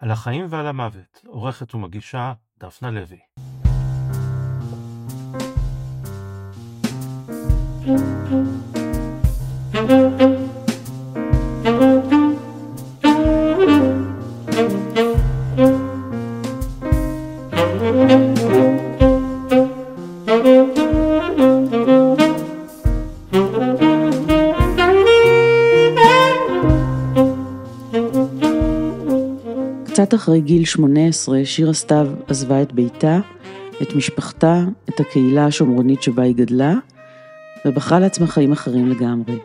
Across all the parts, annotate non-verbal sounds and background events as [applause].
על החיים ועל המוות, עורכת ומגישה דפנה לוי. קצת אחרי גיל 18, שירה סתיו עזבה את ביתה, את משפחתה, את הקהילה השומרונית שבה היא גדלה, ובחרה לעצמה חיים אחרים לגמרי.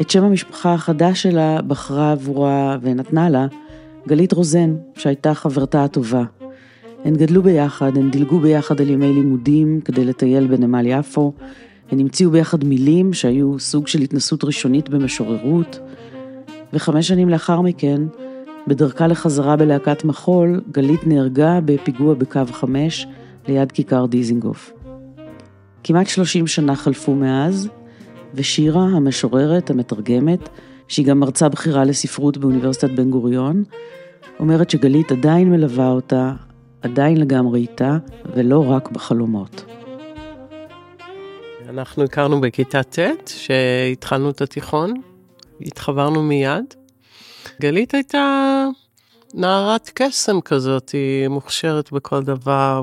את שם המשפחה החדש שלה בחרה עבורה ונתנה לה גלית רוזן, שהייתה חברתה הטובה. הן גדלו ביחד, הן דילגו ביחד על ימי לימודים כדי לטייל בנמל יפו, הן המציאו ביחד מילים שהיו סוג של התנסות ראשונית במשוררות, וחמש שנים לאחר מכן, בדרכה לחזרה בלהקת מחול, גלית נהרגה בפיגוע בקו 5 ליד כיכר דיזינגוף. כמעט 30 שנה חלפו מאז, ושירה, המשוררת, המתרגמת, שהיא גם מרצה בכירה לספרות באוניברסיטת בן גוריון, אומרת שגלית עדיין מלווה אותה, עדיין לגמרי איתה, ולא רק בחלומות. אנחנו הכרנו בכיתה ט', שהתחלנו את התיכון, התחברנו מיד. גלית הייתה נערת קסם כזאת, היא מוכשרת בכל דבר,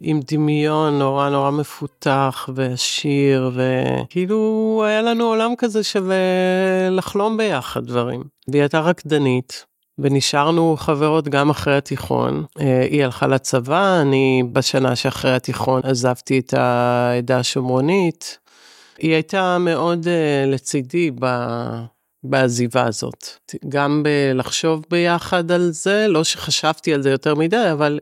ועם דמיון נורא נורא מפותח ועשיר, וכאילו היה לנו עולם כזה של לחלום ביחד דברים. והיא הייתה רקדנית. ונשארנו חברות גם אחרי התיכון. היא הלכה לצבא, אני בשנה שאחרי התיכון עזבתי את העדה השומרונית. היא הייתה מאוד לצידי ב... בעזיבה הזאת. גם בלחשוב ביחד על זה, לא שחשבתי על זה יותר מדי, אבל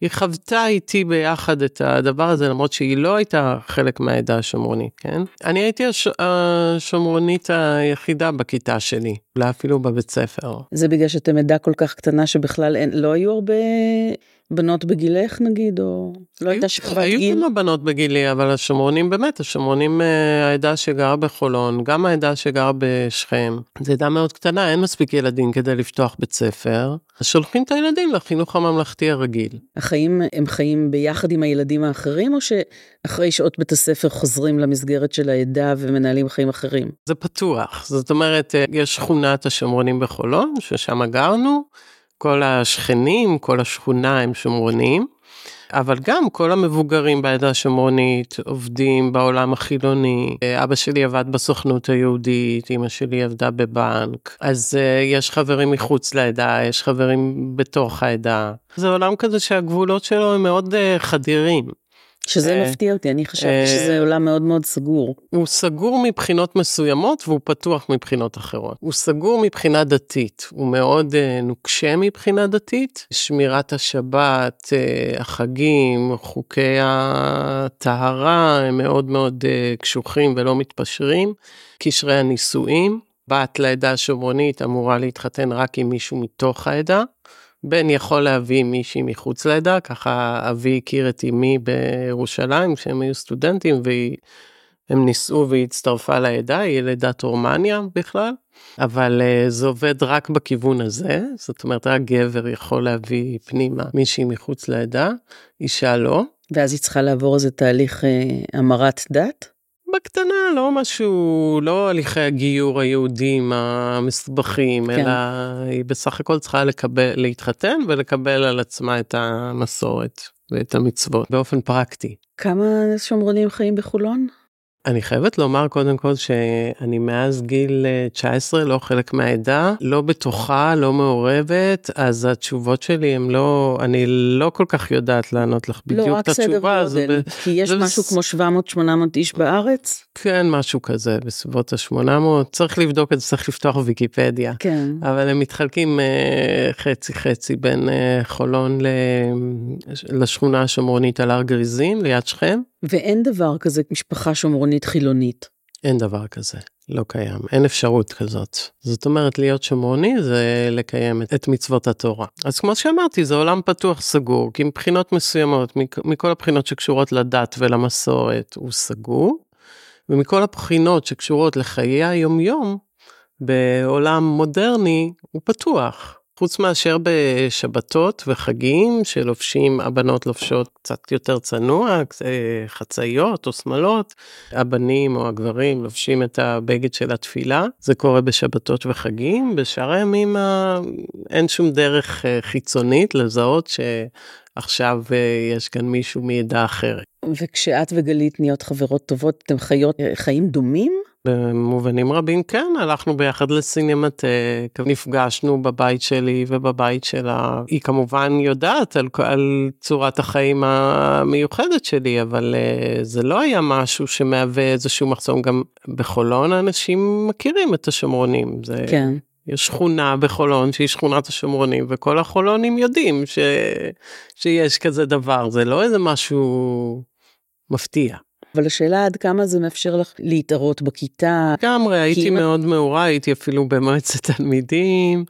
היא חוותה איתי ביחד את הדבר הזה, למרות שהיא לא הייתה חלק מהעדה השומרונית, כן? אני הייתי הש... השומרונית היחידה בכיתה שלי, אולי אפילו בבית ספר. זה בגלל שאתם עדה כל כך קטנה שבכלל אין, לא היו הרבה בנות בגילך נגיד, או לא הייתה שכבת גיל? היו כמה בנות בגילי, אבל השומרונים באמת, השומרונים העדה שגרה בחולון, גם העדה שגרה בשכם. זו עדה מאוד קטנה, אין מספיק ילדים כדי לפתוח בית ספר, אז שולחים את הילדים לחינוך הממלכתי הרגיל. החיים הם חיים ביחד עם הילדים האחרים, או שאחרי שעות בית הספר חוזרים למסגרת של העדה ומנהלים חיים אחרים? זה פתוח, זאת אומרת, יש שכונת השומרונים בחולון, ששם גרנו. כל השכנים, כל השכונה הם שומרונים, אבל גם כל המבוגרים בעדה השומרונית עובדים בעולם החילוני. אבא שלי עבד בסוכנות היהודית, אמא שלי עבדה בבנק, אז uh, יש חברים מחוץ לעדה, יש חברים בתוך העדה. זה עולם כזה שהגבולות שלו הם מאוד uh, חדירים. שזה מפתיע אותי, אני חשבתי שזה עולם מאוד מאוד סגור. הוא סגור מבחינות מסוימות והוא פתוח מבחינות אחרות. הוא סגור מבחינה דתית, הוא מאוד נוקשה מבחינה דתית. שמירת השבת, החגים, חוקי הטהרה הם מאוד מאוד קשוחים ולא מתפשרים. קשרי הנישואים, בת לעדה השומרונית אמורה להתחתן רק עם מישהו מתוך העדה. בן יכול להביא מישהי מחוץ לעדה, ככה אבי הכיר את אמי בירושלים כשהם היו סטודנטים והם נישאו והיא הצטרפה לעדה, היא ילידת רומניה בכלל, אבל זה עובד רק בכיוון הזה, זאת אומרת רק גבר יכול להביא פנימה מישהי מחוץ לעדה, אישה לא. ואז היא צריכה לעבור איזה תהליך המרת דת? בקטנה, לא משהו, לא הליכי הגיור היהודים המסובכים, כן. אלא היא בסך הכל צריכה לקבל, להתחתן ולקבל על עצמה את המסורת ואת המצוות באופן פרקטי. כמה שומרונים חיים בחולון? אני חייבת לומר קודם כל שאני מאז גיל 19 לא חלק מהעדה, לא בטוחה, לא מעורבת, אז התשובות שלי הם לא, אני לא כל כך יודעת לענות לך בדיוק לא, את התשובה. לא, רק סדר גודל, כי יש משהו כמו 700-800 איש בארץ? כן, משהו כזה, בסביבות ה-800, צריך לבדוק את זה, צריך לפתוח ויקיפדיה. כן. אבל הם מתחלקים חצי חצי בין חולון לשכונה השומרונית על הר גריזים, ליד שכם. ואין דבר כזה משפחה שומרונית חילונית. אין דבר כזה, לא קיים, אין אפשרות כזאת. זאת אומרת, להיות שומרוני זה לקיים את מצוות התורה. אז כמו שאמרתי, זה עולם פתוח סגור, כי מבחינות מסוימות, מכל הבחינות שקשורות לדת ולמסורת, הוא סגור, ומכל הבחינות שקשורות לחיי היומיום, בעולם מודרני, הוא פתוח. חוץ מאשר בשבתות וחגים שלובשים, הבנות לובשות קצת יותר צנוע, אה, חצאיות או שמלות, הבנים או הגברים לובשים את הבגד של התפילה, זה קורה בשבתות וחגים, בשאר הימים אין שום דרך אה, חיצונית לזהות שעכשיו אה, יש כאן מישהו מעדה אחרת. וכשאת וגלית נהיות חברות טובות, אתם חיות חיים דומים? במובנים רבים כן, הלכנו ביחד לסינמטק, נפגשנו בבית שלי ובבית שלה. היא כמובן יודעת על, על צורת החיים המיוחדת שלי, אבל uh, זה לא היה משהו שמהווה איזשהו מחסום. גם בחולון אנשים מכירים את השומרונים. זה... כן. יש שכונה בחולון שהיא שכונת השומרונים וכל החולונים יודעים ש... שיש כזה דבר זה לא איזה משהו מפתיע. אבל השאלה עד כמה זה מאפשר לך להתערות בכיתה. לגמרי, הייתי מאוד מעורה, הייתי אפילו במועצת תלמידים,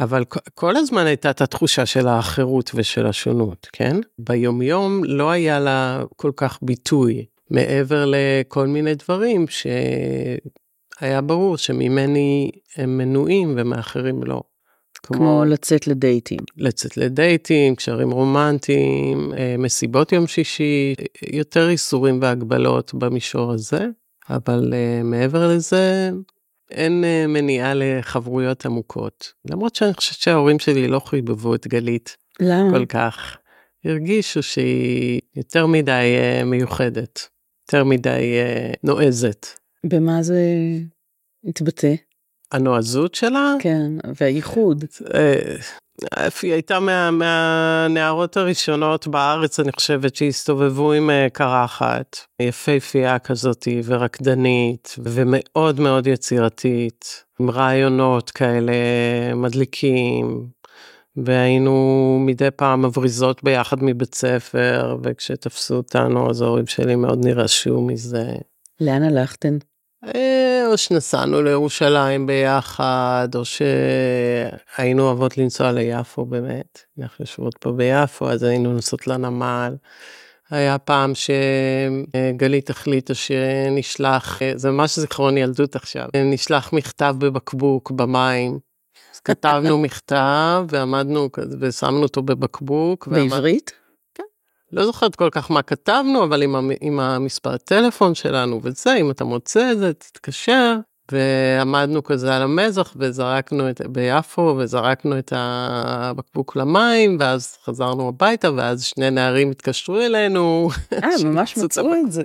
אבל כל הזמן הייתה את התחושה של האחרות ושל השונות, כן? ביומיום לא היה לה כל כך ביטוי, מעבר לכל מיני דברים שהיה ברור שממני הם מנועים ומאחרים לא. כמו, כמו לצאת לדייטים. לצאת לדייטים, קשרים רומנטיים, אה, מסיבות יום שישי, יותר איסורים והגבלות במישור הזה, אבל uh, מעבר לזה, אין uh, מניעה לחברויות עמוקות. למרות שאני חושבת שההורים שלי לא חיבבו את גלית. למה? כל כך. הרגישו שהיא יותר מדי מיוחדת, יותר מדי נועזת. במה זה התבטא? הנועזות שלה? כן, והייחוד. אה, היא הייתה מה, מהנערות הראשונות בארץ, אני חושבת, שהסתובבו עם אה, קרחת, יפהפייה כזאתי ורקדנית, ומאוד מאוד יצירתית, עם רעיונות כאלה מדליקים, והיינו מדי פעם מבריזות ביחד מבית ספר, וכשתפסו אותנו אז ההורים שלי מאוד נרעשו מזה. לאן הלכתן? אה, או שנסענו לירושלים ביחד, או שהיינו אוהבות לנסוע ליפו באמת. אנחנו יושבות פה ביפו, אז היינו נוסעות לנמל. היה פעם שגלית החליטה שנשלח, זה ממש זיכרון ילדות עכשיו, נשלח מכתב בבקבוק במים. אז כתבנו [laughs] מכתב ועמדנו ושמנו אותו בבקבוק. בעברית? לא זוכרת כל כך מה כתבנו, אבל עם, עם המספר טלפון שלנו וזה, אם אתה מוצא את זה, תתקשר. ועמדנו כזה על המזח וזרקנו את, ביפו וזרקנו את הבקבוק למים ואז חזרנו הביתה ואז שני נערים התקשרו אלינו. אה, [laughs] ממש מצאו את זה.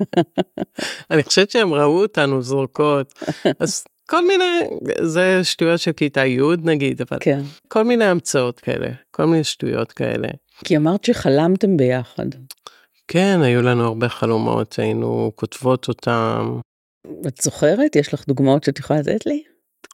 [laughs] אני חושבת שהם ראו אותנו זורקות. [laughs] אז כל מיני, זה שטויות של כיתה י' נגיד, אבל כן. כל מיני המצאות כאלה, כל מיני שטויות כאלה. כי אמרת שחלמתם ביחד. כן, היו לנו הרבה חלומות, היינו כותבות אותם. את זוכרת? יש לך דוגמאות שאת יכולה לתת לי?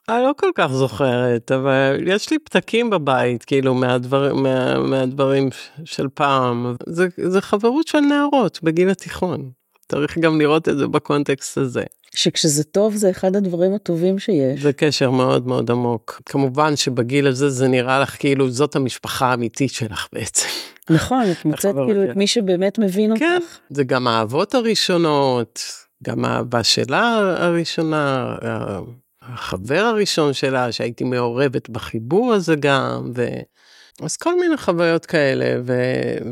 אני לא כל כך זוכרת, אבל יש לי פתקים בבית, כאילו, מהדבר, מה, מהדברים של פעם. זה, זה חברות של נערות בגיל התיכון. צריך גם לראות את זה בקונטקסט הזה. שכשזה טוב זה אחד הדברים הטובים שיש. זה קשר מאוד מאוד עמוק. כמובן שבגיל הזה זה נראה לך כאילו זאת המשפחה האמיתית שלך בעצם. נכון, את [laughs] מוצאת כאילו את מי שבאמת מבין כן, אותך. כן, זה גם האהבות הראשונות, גם האהבה שלה הראשונה, החבר הראשון שלה שהייתי מעורבת בחיבור הזה גם, ו... אז כל מיני חוויות כאלה, ו...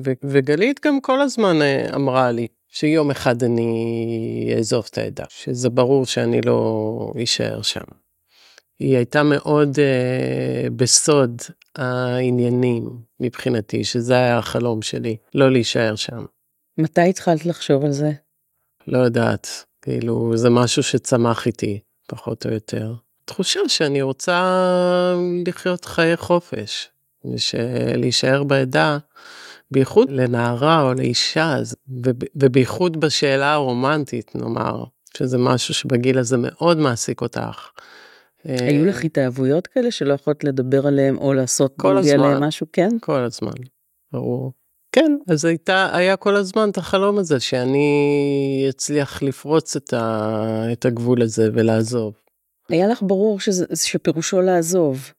ו... וגלית גם כל הזמן אה, אמרה לי, שיום אחד אני אעזוב את העדה, שזה ברור שאני לא אשאר שם. היא הייתה מאוד uh, בסוד העניינים מבחינתי, שזה היה החלום שלי, לא להישאר שם. מתי התחלת לחשוב על זה? לא יודעת, כאילו זה משהו שצמח איתי, פחות או יותר. תחושה שאני רוצה לחיות חיי חופש, ושלהישאר בעדה בייחוד לנערה או לאישה, ובייחוד בשאלה הרומנטית, נאמר, שזה משהו שבגיל הזה מאוד מעסיק אותך. היו לך התאהבויות כאלה שלא יכולת לדבר עליהם או לעשות כל הזמן, משהו, כן? כל הזמן, ברור. כן, אז הייתה, היה כל הזמן את החלום הזה שאני אצליח לפרוץ את, ה, את הגבול הזה ולעזוב. היה לך ברור שזה, שפירושו לעזוב.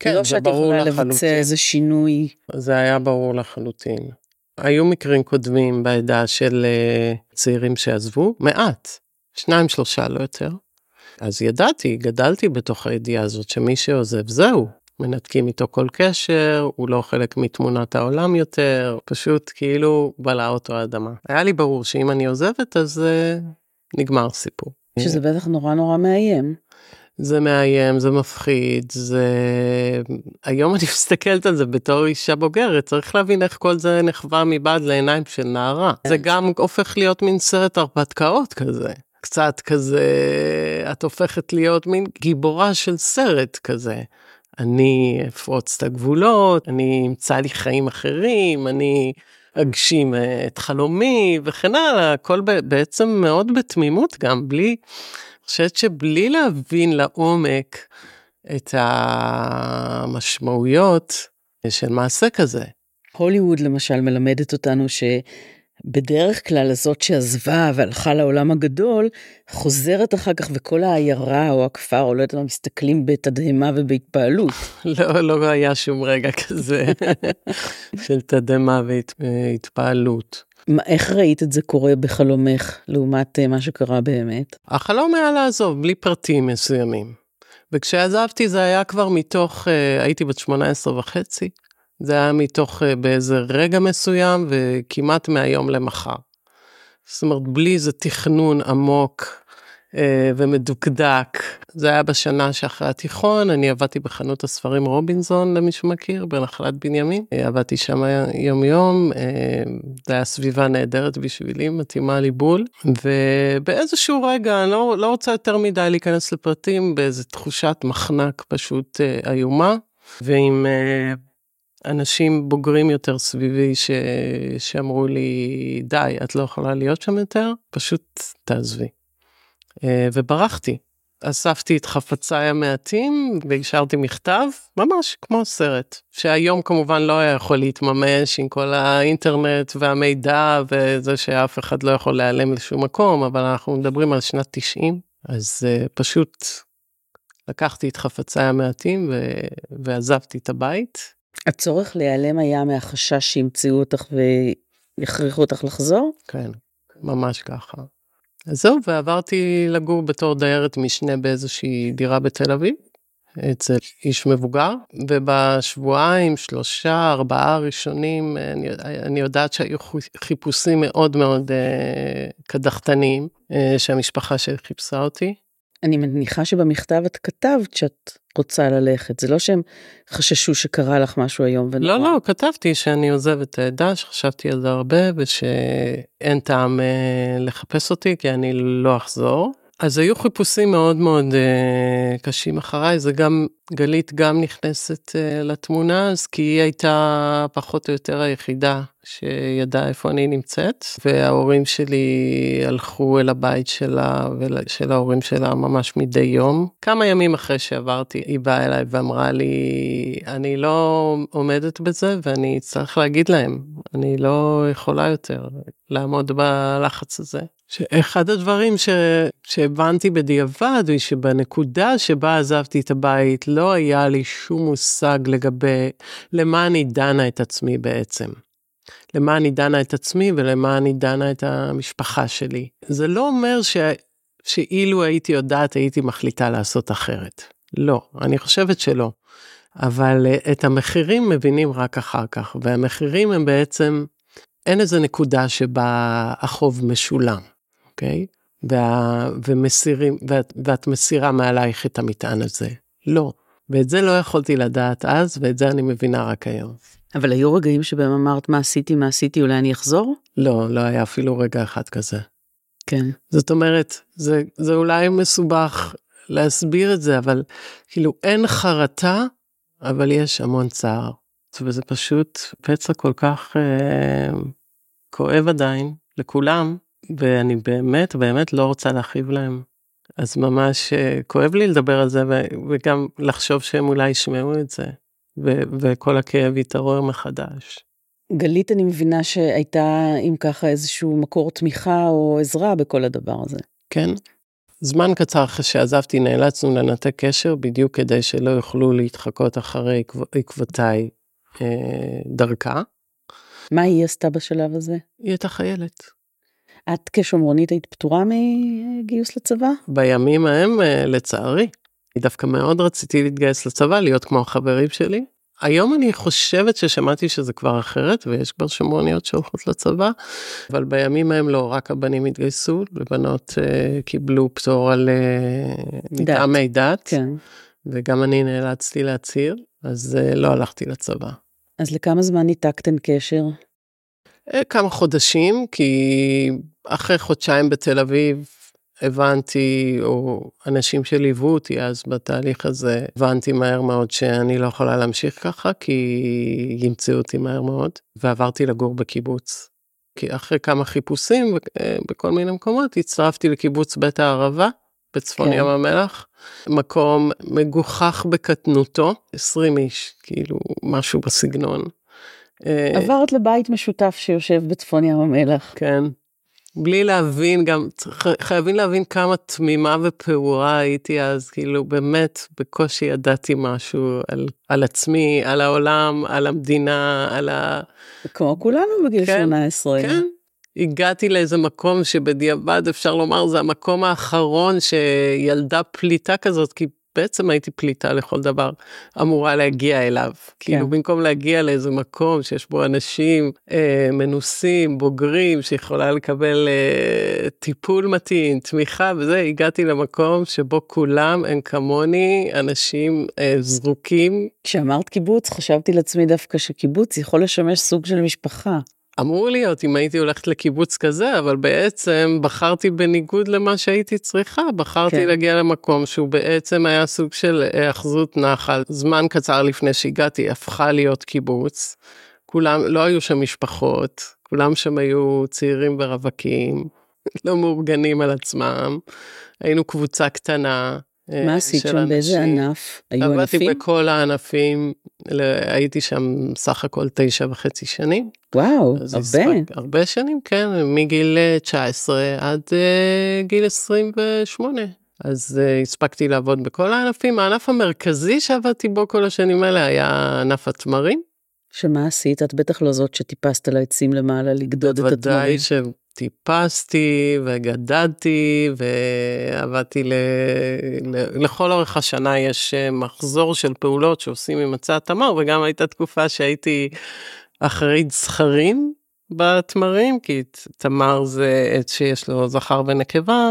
כן, לא שאת יכולה לבצע איזה שינוי. זה היה ברור לחלוטין. היו מקרים קודמים בעדה של uh, צעירים שעזבו, מעט, שניים שלושה לא יותר. אז ידעתי, גדלתי בתוך הידיעה הזאת שמי שעוזב זהו, מנתקים איתו כל קשר, הוא לא חלק מתמונת העולם יותר, פשוט כאילו בלעה אותו האדמה. היה לי ברור שאם אני עוזבת אז uh, נגמר סיפור. שזה בטח נורא נורא מאיים. זה מאיים, זה מפחיד, זה... היום אני [laughs] מסתכלת על זה בתור אישה בוגרת, צריך להבין איך כל זה נחווה מבעד לעיניים של נערה. זה גם הופך להיות מין סרט הרפתקאות כזה. קצת כזה, את הופכת להיות מין גיבורה של סרט כזה. אני אפרוץ את הגבולות, אני אמצא לי חיים אחרים, אני אגשים אה, את חלומי וכן הלאה, הכל בעצם מאוד בתמימות גם, בלי, אני חושבת שבלי להבין לעומק את המשמעויות של מעשה כזה. הוליווד למשל מלמדת אותנו ש... בדרך כלל הזאת שעזבה והלכה לעולם הגדול, חוזרת אחר כך וכל העיירה או הכפר או לא יודעת מה, מסתכלים בתדהמה ובהתפעלות. [laughs] לא, לא היה שום רגע כזה [laughs] של תדהמה והתפעלות. מה, איך ראית את זה קורה בחלומך לעומת אה, מה שקרה באמת? החלום היה לעזוב בלי פרטים מסוימים. וכשעזבתי זה היה כבר מתוך, אה, הייתי בת 18 וחצי, זה היה מתוך אה, באיזה רגע מסוים וכמעט מהיום למחר. זאת אומרת, בלי איזה תכנון עמוק אה, ומדוקדק. זה היה בשנה שאחרי התיכון, אני עבדתי בחנות הספרים רובינזון, למי שמכיר, בנחלת בנימין. אה, עבדתי שם יום יום, זה היה סביבה נהדרת בשבילי, מתאימה לי בול. ובאיזשהו רגע, אני לא, לא רוצה יותר מדי להיכנס לפרטים, באיזה תחושת מחנק פשוט איומה, ועם... אנשים בוגרים יותר סביבי ש... שאמרו לי, די, את לא יכולה להיות שם יותר, פשוט תעזבי. אה, וברחתי. אספתי את חפציי המעטים והשארתי מכתב, ממש כמו סרט, שהיום כמובן לא היה יכול להתממש עם כל האינטרנט והמידע וזה שאף אחד לא יכול להיעלם לשום מקום, אבל אנחנו מדברים על שנת 90, אז uh, פשוט לקחתי את חפציי המעטים ו... ועזבתי את הבית. הצורך להיעלם היה מהחשש שימצאו אותך ויכריחו אותך לחזור? כן, ממש ככה. אז זהו, ועברתי לגור בתור דיירת משנה באיזושהי דירה בתל אביב, אצל איש מבוגר, ובשבועיים, שלושה, ארבעה ראשונים, אני, אני יודעת שהיו חיפושים מאוד מאוד אה, קדחתניים, אה, שהמשפחה חיפשה אותי. אני מניחה שבמכתב את כתבת שאת רוצה ללכת, זה לא שהם חששו שקרה לך משהו היום ונורא. לא, לא, כתבתי שאני עוזבת את העדה, שחשבתי על זה הרבה ושאין טעם אה, לחפש אותי כי אני לא אחזור. אז היו חיפושים מאוד מאוד uh, קשים אחריי, זה גם, גלית גם נכנסת uh, לתמונה, אז כי היא הייתה פחות או יותר היחידה שידעה איפה אני נמצאת, וההורים שלי הלכו אל הבית שלה ושל ההורים שלה ממש מדי יום. כמה ימים אחרי שעברתי, היא באה אליי ואמרה לי, אני לא עומדת בזה ואני אצטרך להגיד להם, אני לא יכולה יותר לעמוד בלחץ הזה. שאחד הדברים ש... שהבנתי בדיעבד היא שבנקודה שבה עזבתי את הבית לא היה לי שום מושג לגבי למה אני דנה את עצמי בעצם. למה אני דנה את עצמי ולמה אני דנה את המשפחה שלי. זה לא אומר ש... שאילו הייתי יודעת הייתי מחליטה לעשות אחרת. לא, אני חושבת שלא. אבל אה, את המחירים מבינים רק אחר כך, והמחירים הם בעצם, אין איזה נקודה שבה החוב משולם. אוקיי? וה, ומסירים, ואת, ואת מסירה מעלייך את המטען הזה. לא. ואת זה לא יכולתי לדעת אז, ואת זה אני מבינה רק היום. אבל היו רגעים שבהם אמרת מה עשיתי, מה עשיתי, אולי אני אחזור? לא, לא היה אפילו רגע אחד כזה. כן. זאת אומרת, זה, זה אולי מסובך להסביר את זה, אבל כאילו אין חרטה, אבל יש המון צער. וזה פשוט פצע כל כך אה, כואב עדיין לכולם, ואני באמת באמת לא רוצה להכאיב להם. אז ממש אה, כואב לי לדבר על זה וגם לחשוב שהם אולי ישמעו את זה, וכל הכאב יתעורר מחדש. גלית, אני מבינה שהייתה, אם ככה, איזשהו מקור תמיכה או עזרה בכל הדבר הזה. כן. זמן קצר אחרי שעזבתי נאלצנו לנתק קשר בדיוק כדי שלא יוכלו להתחקות אחרי עקבותיי אה, דרכה. מה היא עשתה בשלב הזה? היא הייתה חיילת. את כשומרונית היית פטורה מגיוס לצבא? בימים ההם, אה, לצערי. דווקא מאוד רציתי להתגייס לצבא, להיות כמו החברים שלי. היום אני חושבת ששמעתי שזה כבר אחרת ויש כבר שמרניות שהולכות לצבא, אבל בימים ההם לא, רק הבנים התגייסו, ובנות uh, קיבלו פטור על uh, מטעמי דת, כן. וגם אני נאלצתי להצהיר, אז uh, לא הלכתי לצבא. אז לכמה זמן ניתקתן קשר? Uh, כמה חודשים, כי אחרי חודשיים בתל אביב הבנתי, או אנשים שליוו אותי אז בתהליך הזה, הבנתי מהר מאוד שאני לא יכולה להמשיך ככה, כי ימצאו אותי מהר מאוד, ועברתי לגור בקיבוץ. כי אחרי כמה חיפושים אה, בכל מיני מקומות, הצטרפתי לקיבוץ בית הערבה, בצפון כן. ים המלח, מקום מגוחך בקטנותו, 20 איש, כאילו, משהו בסגנון. אה, עברת לבית משותף שיושב בצפון ים המלח. כן. בלי להבין גם, חייבים להבין כמה תמימה ופעורה הייתי אז, כאילו באמת בקושי ידעתי משהו על, על עצמי, על העולם, על המדינה, על ה... כמו כולנו בגיל כן, 18. כן. הגעתי לאיזה מקום שבדיעבד אפשר לומר זה המקום האחרון שילדה פליטה כזאת, כי בעצם הייתי פליטה לכל דבר, אמורה להגיע אליו. כאילו במקום להגיע לאיזה מקום שיש בו אנשים אה, מנוסים, בוגרים, שיכולה לקבל אה, טיפול מתאים, תמיכה וזה, הגעתי למקום שבו כולם הם כמוני אנשים אה, זרוקים כשאמרת קיבוץ, חשבתי לעצמי דווקא שקיבוץ יכול לשמש סוג של משפחה. אמור להיות אם הייתי הולכת לקיבוץ כזה, אבל בעצם בחרתי בניגוד למה שהייתי צריכה, בחרתי כן. להגיע למקום שהוא בעצם היה סוג של היאחזות נחל. זמן קצר לפני שהגעתי הפכה להיות קיבוץ. כולם, לא היו שם משפחות, כולם שם היו צעירים ורווקים, לא מאורגנים על עצמם. היינו קבוצה קטנה. אה, מה עשית שם? באיזה. ענף? היו עבדתי ענפים? בכל הענפים, הייתי שם סך הכל תשע וחצי שנים. וואו, הרבה. הרבה שנים, כן, מגיל אה, 19 עד uh, גיל 28. אז uh, הספקתי לעבוד בכל הענפים. הענף המרכזי שעבדתי בו כל השנים האלה היה ענף התמרים. שמה עשית? את בטח לא זאת שטיפסת על העצים למעלה לגדוד את התמרים. בוודאי שטיפסתי וגדדתי ועבדתי ל... לכל אורך השנה יש אה, מחזור של פעולות שעושים עם מצע התמר וגם הייתה תקופה שהייתי אחראית זכרים בתמרים כי תמר זה עץ שיש לו זכר ונקבה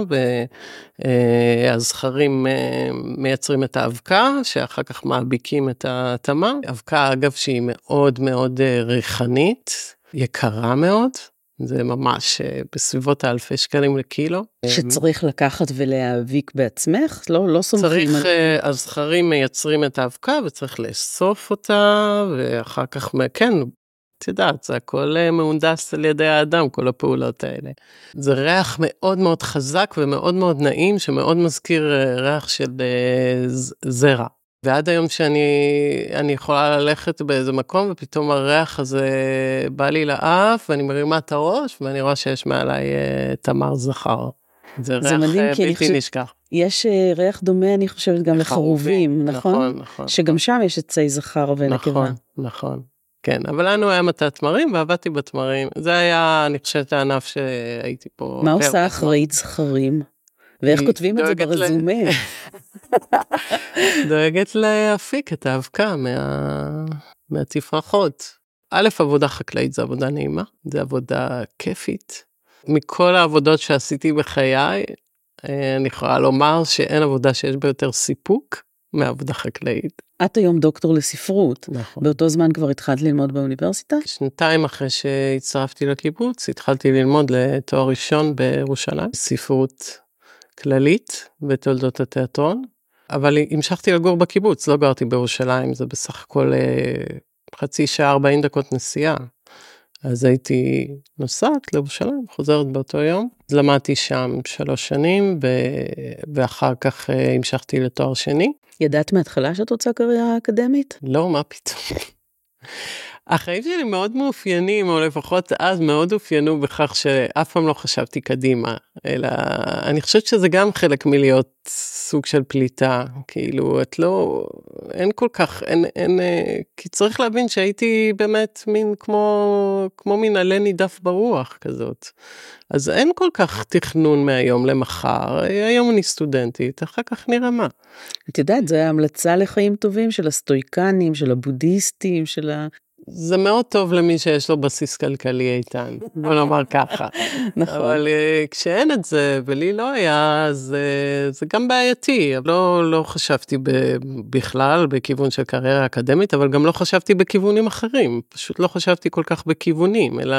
והזכרים אה, מייצרים את האבקה שאחר כך מעביקים את התמר. אבקה אגב שהיא מאוד מאוד אה, ריחנית, יקרה מאוד. זה ממש אה, בסביבות האלפי שקלים לקילו. שצריך לקחת ולהאביק בעצמך? לא, לא סומכים צריך, על... אה, הזכרים מייצרים את האבקה וצריך לאסוף אותה, ואחר כך, כן, את יודעת, זה הכל אה, מהונדס על ידי האדם, כל הפעולות האלה. זה ריח מאוד מאוד חזק ומאוד מאוד נעים, שמאוד מזכיר אה, ריח של אה, זרע. ועד היום שאני אני יכולה ללכת באיזה מקום ופתאום הריח הזה בא לי לאף ואני מרימה את הראש ואני רואה שיש מעליי אה, תמר זכר. זה ריח אה, בלתי חושבת- נשכח. יש אה, ריח דומה, אני חושבת, גם לחרובים, נכון? נכון, נכון. שגם שם יש עצי זכר ונקבה. נכון, נכון. כן, אבל לנו היה מטע תמרים ועבדתי בתמרים. זה היה, אני חושבת, הענף שהייתי פה. מה עושה. אחראית זכרים? ואיך כותבים את זה ברזומה? [laughs] דואגת להפיק את האבקה מה... מהתפרחות. א', עבודה חקלאית זה עבודה נעימה, זה עבודה כיפית. מכל העבודות שעשיתי בחיי, אה, אני יכולה לומר שאין עבודה שיש בה יותר סיפוק מעבודה חקלאית. את היום דוקטור לספרות. נכון. באותו זמן כבר התחלת ללמוד באוניברסיטה? שנתיים אחרי שהצטרפתי לקיבוץ, התחלתי ללמוד לתואר ראשון בירושלים, ספרות כללית בתולדות התיאטרון, אבל המשכתי לגור בקיבוץ, לא גרתי בירושלים, זה בסך הכל אה, חצי שעה 40 דקות נסיעה. אז הייתי נוסעת לירושלים, חוזרת באותו יום. למדתי שם שלוש שנים, ו... ואחר כך אה, המשכתי לתואר שני. ידעת מההתחלה שאת רוצה קריירה אקדמית? לא, מה פתאום. החיים שלי מאוד מאופיינים, או לפחות אז מאוד אופיינו בכך שאף פעם לא חשבתי קדימה, אלא אני חושבת שזה גם חלק מלהיות סוג של פליטה, כאילו את לא, אין כל כך, אין, אין, אה, כי צריך להבין שהייתי באמת מין כמו, כמו מין עלה נידף ברוח כזאת. אז אין כל כך תכנון מהיום למחר, היום אני סטודנטית, אחר כך נראה מה. את יודעת, זו המלצה לחיים טובים של הסטויקנים, של הבודהיסטים, של ה... זה מאוד טוב למי שיש לו בסיס כלכלי איתן, בוא נאמר ככה. [laughs] נכון. אבל uh, כשאין את זה, ולי לא היה, אז uh, זה גם בעייתי. לא, לא חשבתי ב, בכלל בכיוון של קריירה אקדמית, אבל גם לא חשבתי בכיוונים אחרים. פשוט לא חשבתי כל כך בכיוונים, אלא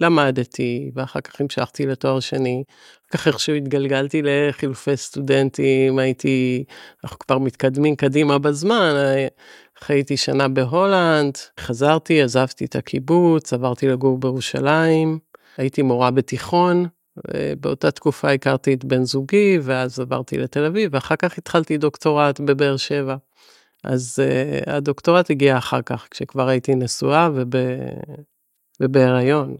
למדתי, ואחר כך המשכתי לתואר שני. אחר כך איכשהו התגלגלתי לחילופי סטודנטים, הייתי, אנחנו כבר מתקדמים קדימה בזמן. חייתי שנה בהולנד, חזרתי, עזבתי את הקיבוץ, עברתי לגור בירושלים, הייתי מורה בתיכון, באותה תקופה הכרתי את בן זוגי, ואז עברתי לתל אביב, ואחר כך התחלתי דוקטורט בבאר שבע. אז uh, הדוקטורט הגיע אחר כך, כשכבר הייתי נשואה וב... ובהיריון.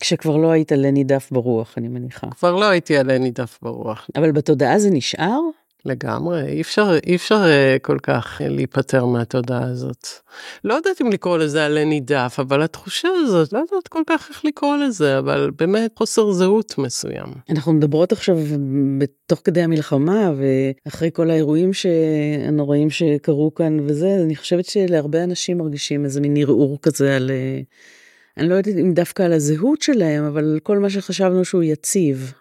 כשכבר לא היית עלה נידף ברוח, אני מניחה. כבר לא הייתי עלה נידף ברוח. אבל בתודעה זה נשאר? לגמרי, אי אפשר, אי אפשר uh, כל כך uh, להיפטר מהתודעה הזאת. לא יודעת אם לקרוא לזה עלה נידף, אבל התחושה הזאת, לא יודעת כל כך איך לקרוא לזה, אבל באמת חוסר זהות מסוים. אנחנו מדברות עכשיו בתוך כדי המלחמה, ואחרי כל האירועים הנוראים שקרו כאן וזה, אני חושבת שלהרבה אנשים מרגישים איזה מין ערעור כזה על... Uh, אני לא יודעת אם דווקא על הזהות שלהם, אבל כל מה שחשבנו שהוא יציב.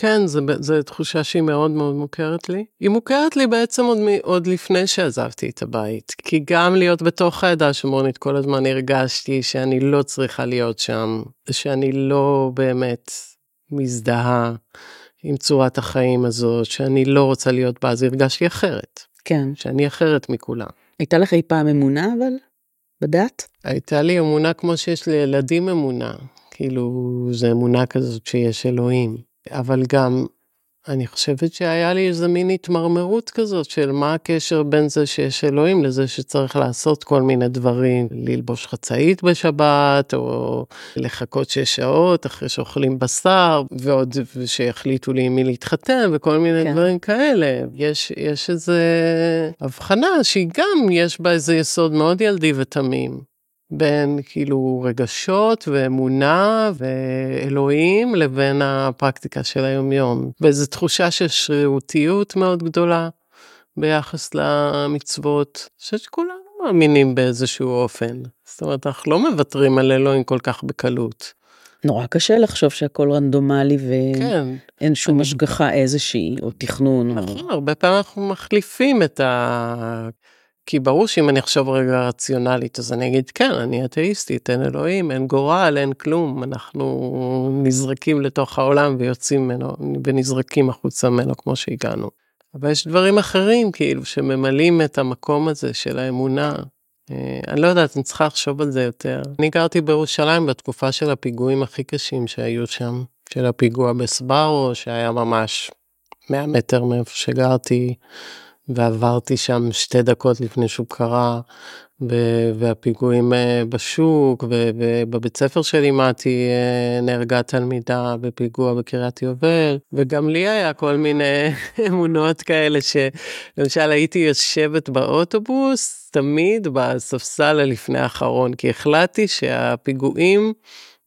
כן, זו תחושה שהיא מאוד מאוד מוכרת לי. היא מוכרת לי בעצם עוד, עוד לפני שעזבתי את הבית, כי גם להיות בתוך העדה השומרונית כל הזמן הרגשתי שאני לא צריכה להיות שם, שאני לא באמת מזדהה עם צורת החיים הזאת, שאני לא רוצה להיות בה, אז הרגשתי אחרת. כן. שאני אחרת מכולם. הייתה לך אי פעם אמונה אבל? בדת? הייתה לי אמונה כמו שיש לילדים אמונה. כאילו, זו אמונה כזאת שיש אלוהים. אבל גם אני חושבת שהיה לי איזה מין התמרמרות כזאת של מה הקשר בין זה שיש אלוהים לזה שצריך לעשות כל מיני דברים, ללבוש חצאית בשבת, או לחכות שש שעות אחרי שאוכלים בשר, ועוד שיחליטו לי עם מי להתחתן, וכל מיני כן. דברים כאלה. יש, יש איזה הבחנה שהיא גם, יש בה איזה יסוד מאוד ילדי ותמים. בין כאילו רגשות ואמונה ואלוהים לבין הפרקטיקה של היומיום. ואיזו תחושה של שרירותיות מאוד גדולה ביחס למצוות. אני חושבת שכולנו מאמינים באיזשהו אופן. זאת אומרת, אנחנו לא מוותרים על אלוהים כל כך בקלות. נורא קשה לחשוב שהכל רנדומלי ואין כן. שום אני... השגחה איזושהי או תכנון. נכון, או... הרבה פעמים אנחנו מחליפים את ה... כי ברור שאם אני אחשוב רגע רציונלית, אז אני אגיד, כן, אני אתאיסטית, אין אלוהים, אין גורל, אין כלום, אנחנו נזרקים לתוך העולם ויוצאים ממנו, ונזרקים החוצה ממנו כמו שהגענו. אבל יש דברים אחרים, כאילו, שממלאים את המקום הזה של האמונה. אה, אני לא יודעת, אני צריכה לחשוב על זה יותר. אני גרתי בירושלים בתקופה של הפיגועים הכי קשים שהיו שם, של הפיגוע בסברו, שהיה ממש 100 מטר מאיפה שגרתי. ועברתי שם שתי דקות לפני שהוא קרה, והפיגועים אה, בשוק, ובבית ספר שלימדתי אה, נהרגה תלמידה בפיגוע בקריית יובל, וגם לי היה כל מיני [laughs] אמונות כאלה שלמשל הייתי יושבת באוטובוס תמיד בספסל הלפני האחרון, כי החלטתי שהפיגועים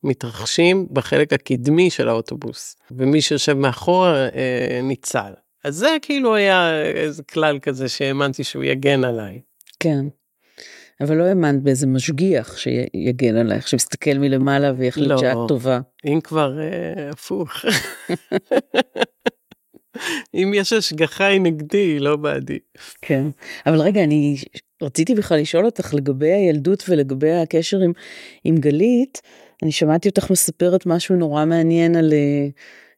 מתרחשים בחלק הקדמי של האוטובוס, ומי שיושב מאחורה אה, ניצל. אז זה כאילו היה איזה כלל כזה שהאמנתי שהוא יגן עליי. כן. אבל לא האמנת באיזה משגיח שיגן עלייך, שמסתכל מלמעלה ויחליט לא, שאת טובה. אם כבר אה, הפוך. [laughs] אם יש השגחה היא נגדי, לא בעדי. כן, אבל רגע, אני רציתי בכלל לשאול אותך לגבי הילדות ולגבי הקשר עם, עם גלית. אני שמעתי אותך מספרת משהו נורא מעניין על... אה,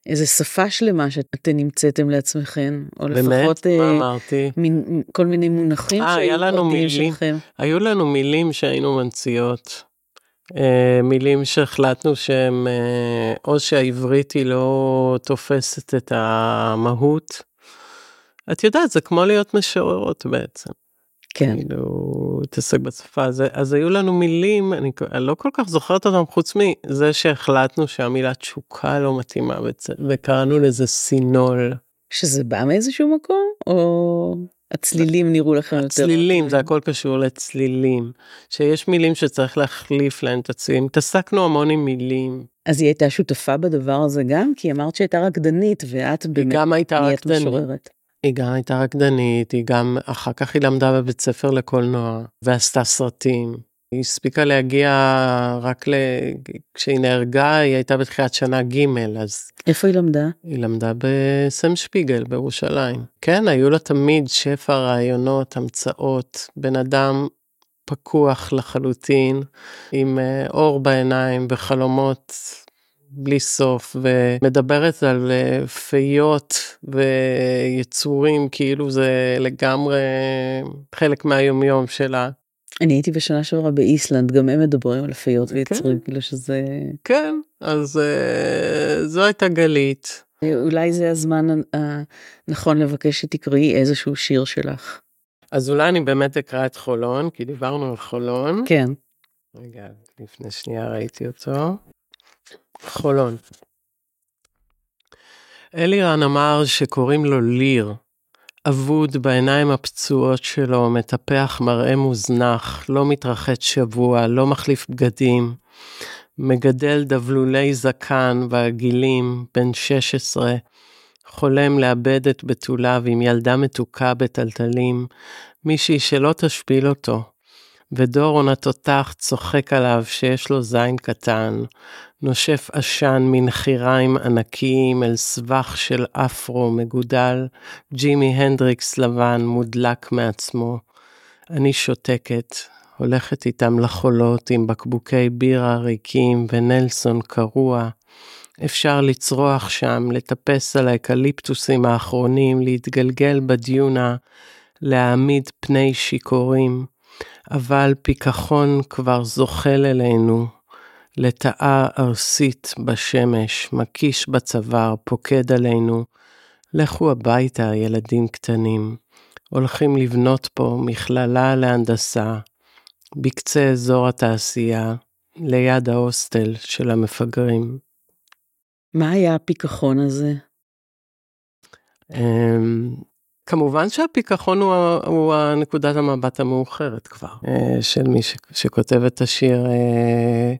איזה שפה שלמה שאתן נמצאתם לעצמכם, או באמת? לפחות... אה, אמרתי? מין, כל מיני מונחים אה, שהיו פרטיים שלכם. היו לנו מילים שהיינו מנציאות. אה, מילים שהחלטנו שהם, אה, או שהעברית היא לא תופסת את המהות. את יודעת, זה כמו להיות משוררות בעצם. כן. כאילו, התעסק בשפה, אז, אז היו לנו מילים, אני, אני לא כל כך זוכרת אותם חוץ מזה שהחלטנו שהמילה תשוקה לא מתאימה וקראנו לזה סינול. שזה בא מאיזשהו מקום או הצלילים נראו לכם יותר? הצלילים זה הכל קשור לצלילים שיש מילים שצריך להחליף להם את הצלילים התעסקנו המון עם מילים. אז היא הייתה שותפה בדבר הזה גם כי אמרת שהייתה רקדנית ואת באמת רקדנית. משוררת. היא גם הייתה רקדנית, היא גם אחר כך היא למדה בבית ספר לקולנוע ועשתה סרטים. היא הספיקה להגיע רק ל... כשהיא נהרגה היא הייתה בתחילת שנה ג' אז... איפה היא למדה? היא למדה בסם שפיגל בירושלים. כן, היו לה תמיד שפע רעיונות, המצאות, בן אדם פקוח לחלוטין, עם אה, אור בעיניים וחלומות בלי סוף ומדברת על אה, פיות ויצורים כאילו זה לגמרי חלק מהיומיום שלה. אני הייתי בשנה שעברה באיסלנד גם הם מדברים על פיות כן. ויצורים כאילו שזה כן אז uh, זו הייתה גלית. אולי זה הזמן הנכון לבקש שתקראי איזשהו שיר שלך. אז אולי אני באמת אקרא את חולון כי דיברנו על חולון. כן. רגע לפני שנייה ראיתי אותו. חולון. אלירן אמר שקוראים לו ליר. אבוד בעיניים הפצועות שלו, מטפח מראה מוזנח, לא מתרחץ שבוע, לא מחליף בגדים. מגדל דבלולי זקן ועגילים, בן 16, חולם לאבד את בתוליו עם ילדה מתוקה בטלטלים, מישהי שלא תשפיל אותו. ודורון התותח צוחק עליו שיש לו זין קטן, נושף עשן מנחיריים ענקיים אל סבך של אפרו מגודל, ג'ימי הנדריקס לבן מודלק מעצמו. אני שותקת, הולכת איתם לחולות עם בקבוקי בירה ריקים ונלסון קרוע. אפשר לצרוח שם, לטפס על האקליפטוסים האחרונים, להתגלגל בדיונה, להעמיד פני שיכורים. אבל פיכחון כבר זוחל אלינו, לטאה ארסית בשמש, מקיש בצוואר, פוקד עלינו. לכו הביתה, ילדים קטנים. הולכים לבנות פה מכללה להנדסה, בקצה אזור התעשייה, ליד ההוסטל של המפגרים. מה היה הפיכחון הזה? אמ, כמובן שהפיכחון הוא, הוא הנקודת המבט המאוחרת כבר, אה, של מי שכותב את השיר, אה,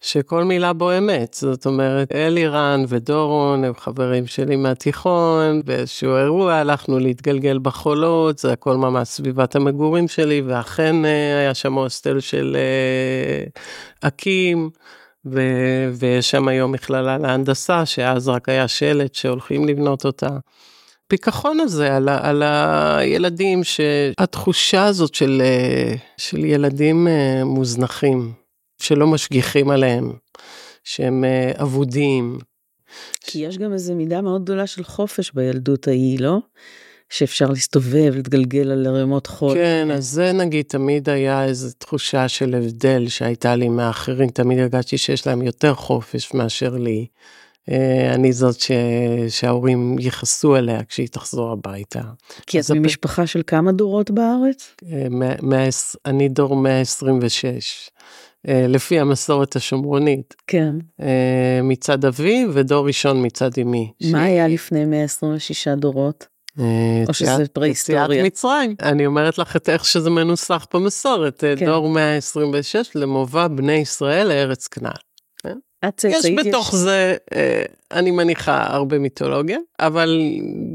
שכל מילה בו אמת, זאת אומרת, אלירן ודורון הם חברים שלי מהתיכון, באיזשהו אירוע הלכנו להתגלגל בחולות, זה הכל ממש סביבת המגורים שלי, ואכן אה, היה שם הוסטל של אקים. ו- ויש שם היום מכללה להנדסה, שאז רק היה שלט שהולכים לבנות אותה. הפיכחון הזה על, על הילדים, שהתחושה הזאת של, אה, של ילדים אה, מוזנחים, שלא משגיחים עליהם, שהם אה, אבודים. כי יש גם איזו מידה מאוד גדולה של חופש בילדות ההיא, לא? שאפשר להסתובב, להתגלגל על ערימות חול. כן, אז זה נגיד תמיד היה איזו תחושה של הבדל שהייתה לי מהאחרים, תמיד הרגשתי שיש להם יותר חופש מאשר לי. אה, אני זאת ש... שההורים יכעסו עליה כשהיא תחזור הביתה. כי את ממשפחה של כמה דורות בארץ? אה, אני דור 126. אה, לפי המסורת השומרונית. כן. מצד אבי ודור ראשון מצד אמי. מה ש... היה לפני 126 דורות? או שזה פרה-היסטוריה. יציאת מצרים. אני אומרת לך את איך שזה מנוסח במסורת, כן. דור 126 למובא בני ישראל לארץ כנען. יש בתוך זה, אה, אני מניחה, הרבה מיתולוגיה, אבל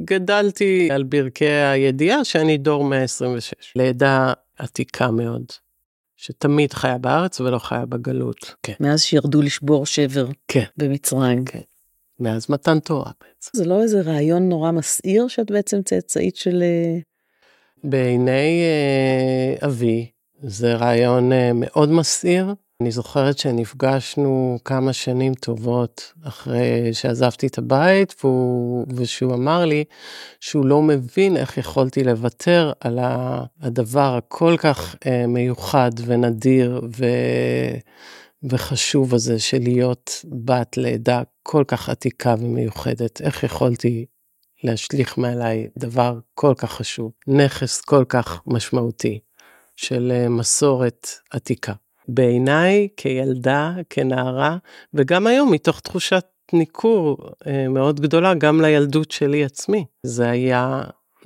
גדלתי על ברכי הידיעה שאני דור 126, לעדה עתיקה מאוד, שתמיד חיה בארץ ולא חיה בגלות. כן. מאז שירדו לשבור שבר כן. במצרים. כן. מאז מתן תורה בעצם. זה לא איזה רעיון נורא מסעיר שאת בעצם צאצאית של... אה, בעיני אה, אבי זה רעיון אה, מאוד מסעיר. אני זוכרת שנפגשנו כמה שנים טובות אחרי שעזבתי את הבית, והוא, ושהוא אמר לי שהוא לא מבין איך יכולתי לוותר על הדבר הכל כך אה, מיוחד ונדיר ו... וחשוב הזה של להיות בת לעדה כל כך עתיקה ומיוחדת. איך יכולתי להשליך מעליי דבר כל כך חשוב, נכס כל כך משמעותי. של אה, מסורת עתיקה. בעיניי, כילדה, כנערה, וגם היום מתוך תחושת ניכור אה, מאוד גדולה, גם לילדות שלי עצמי. זה היה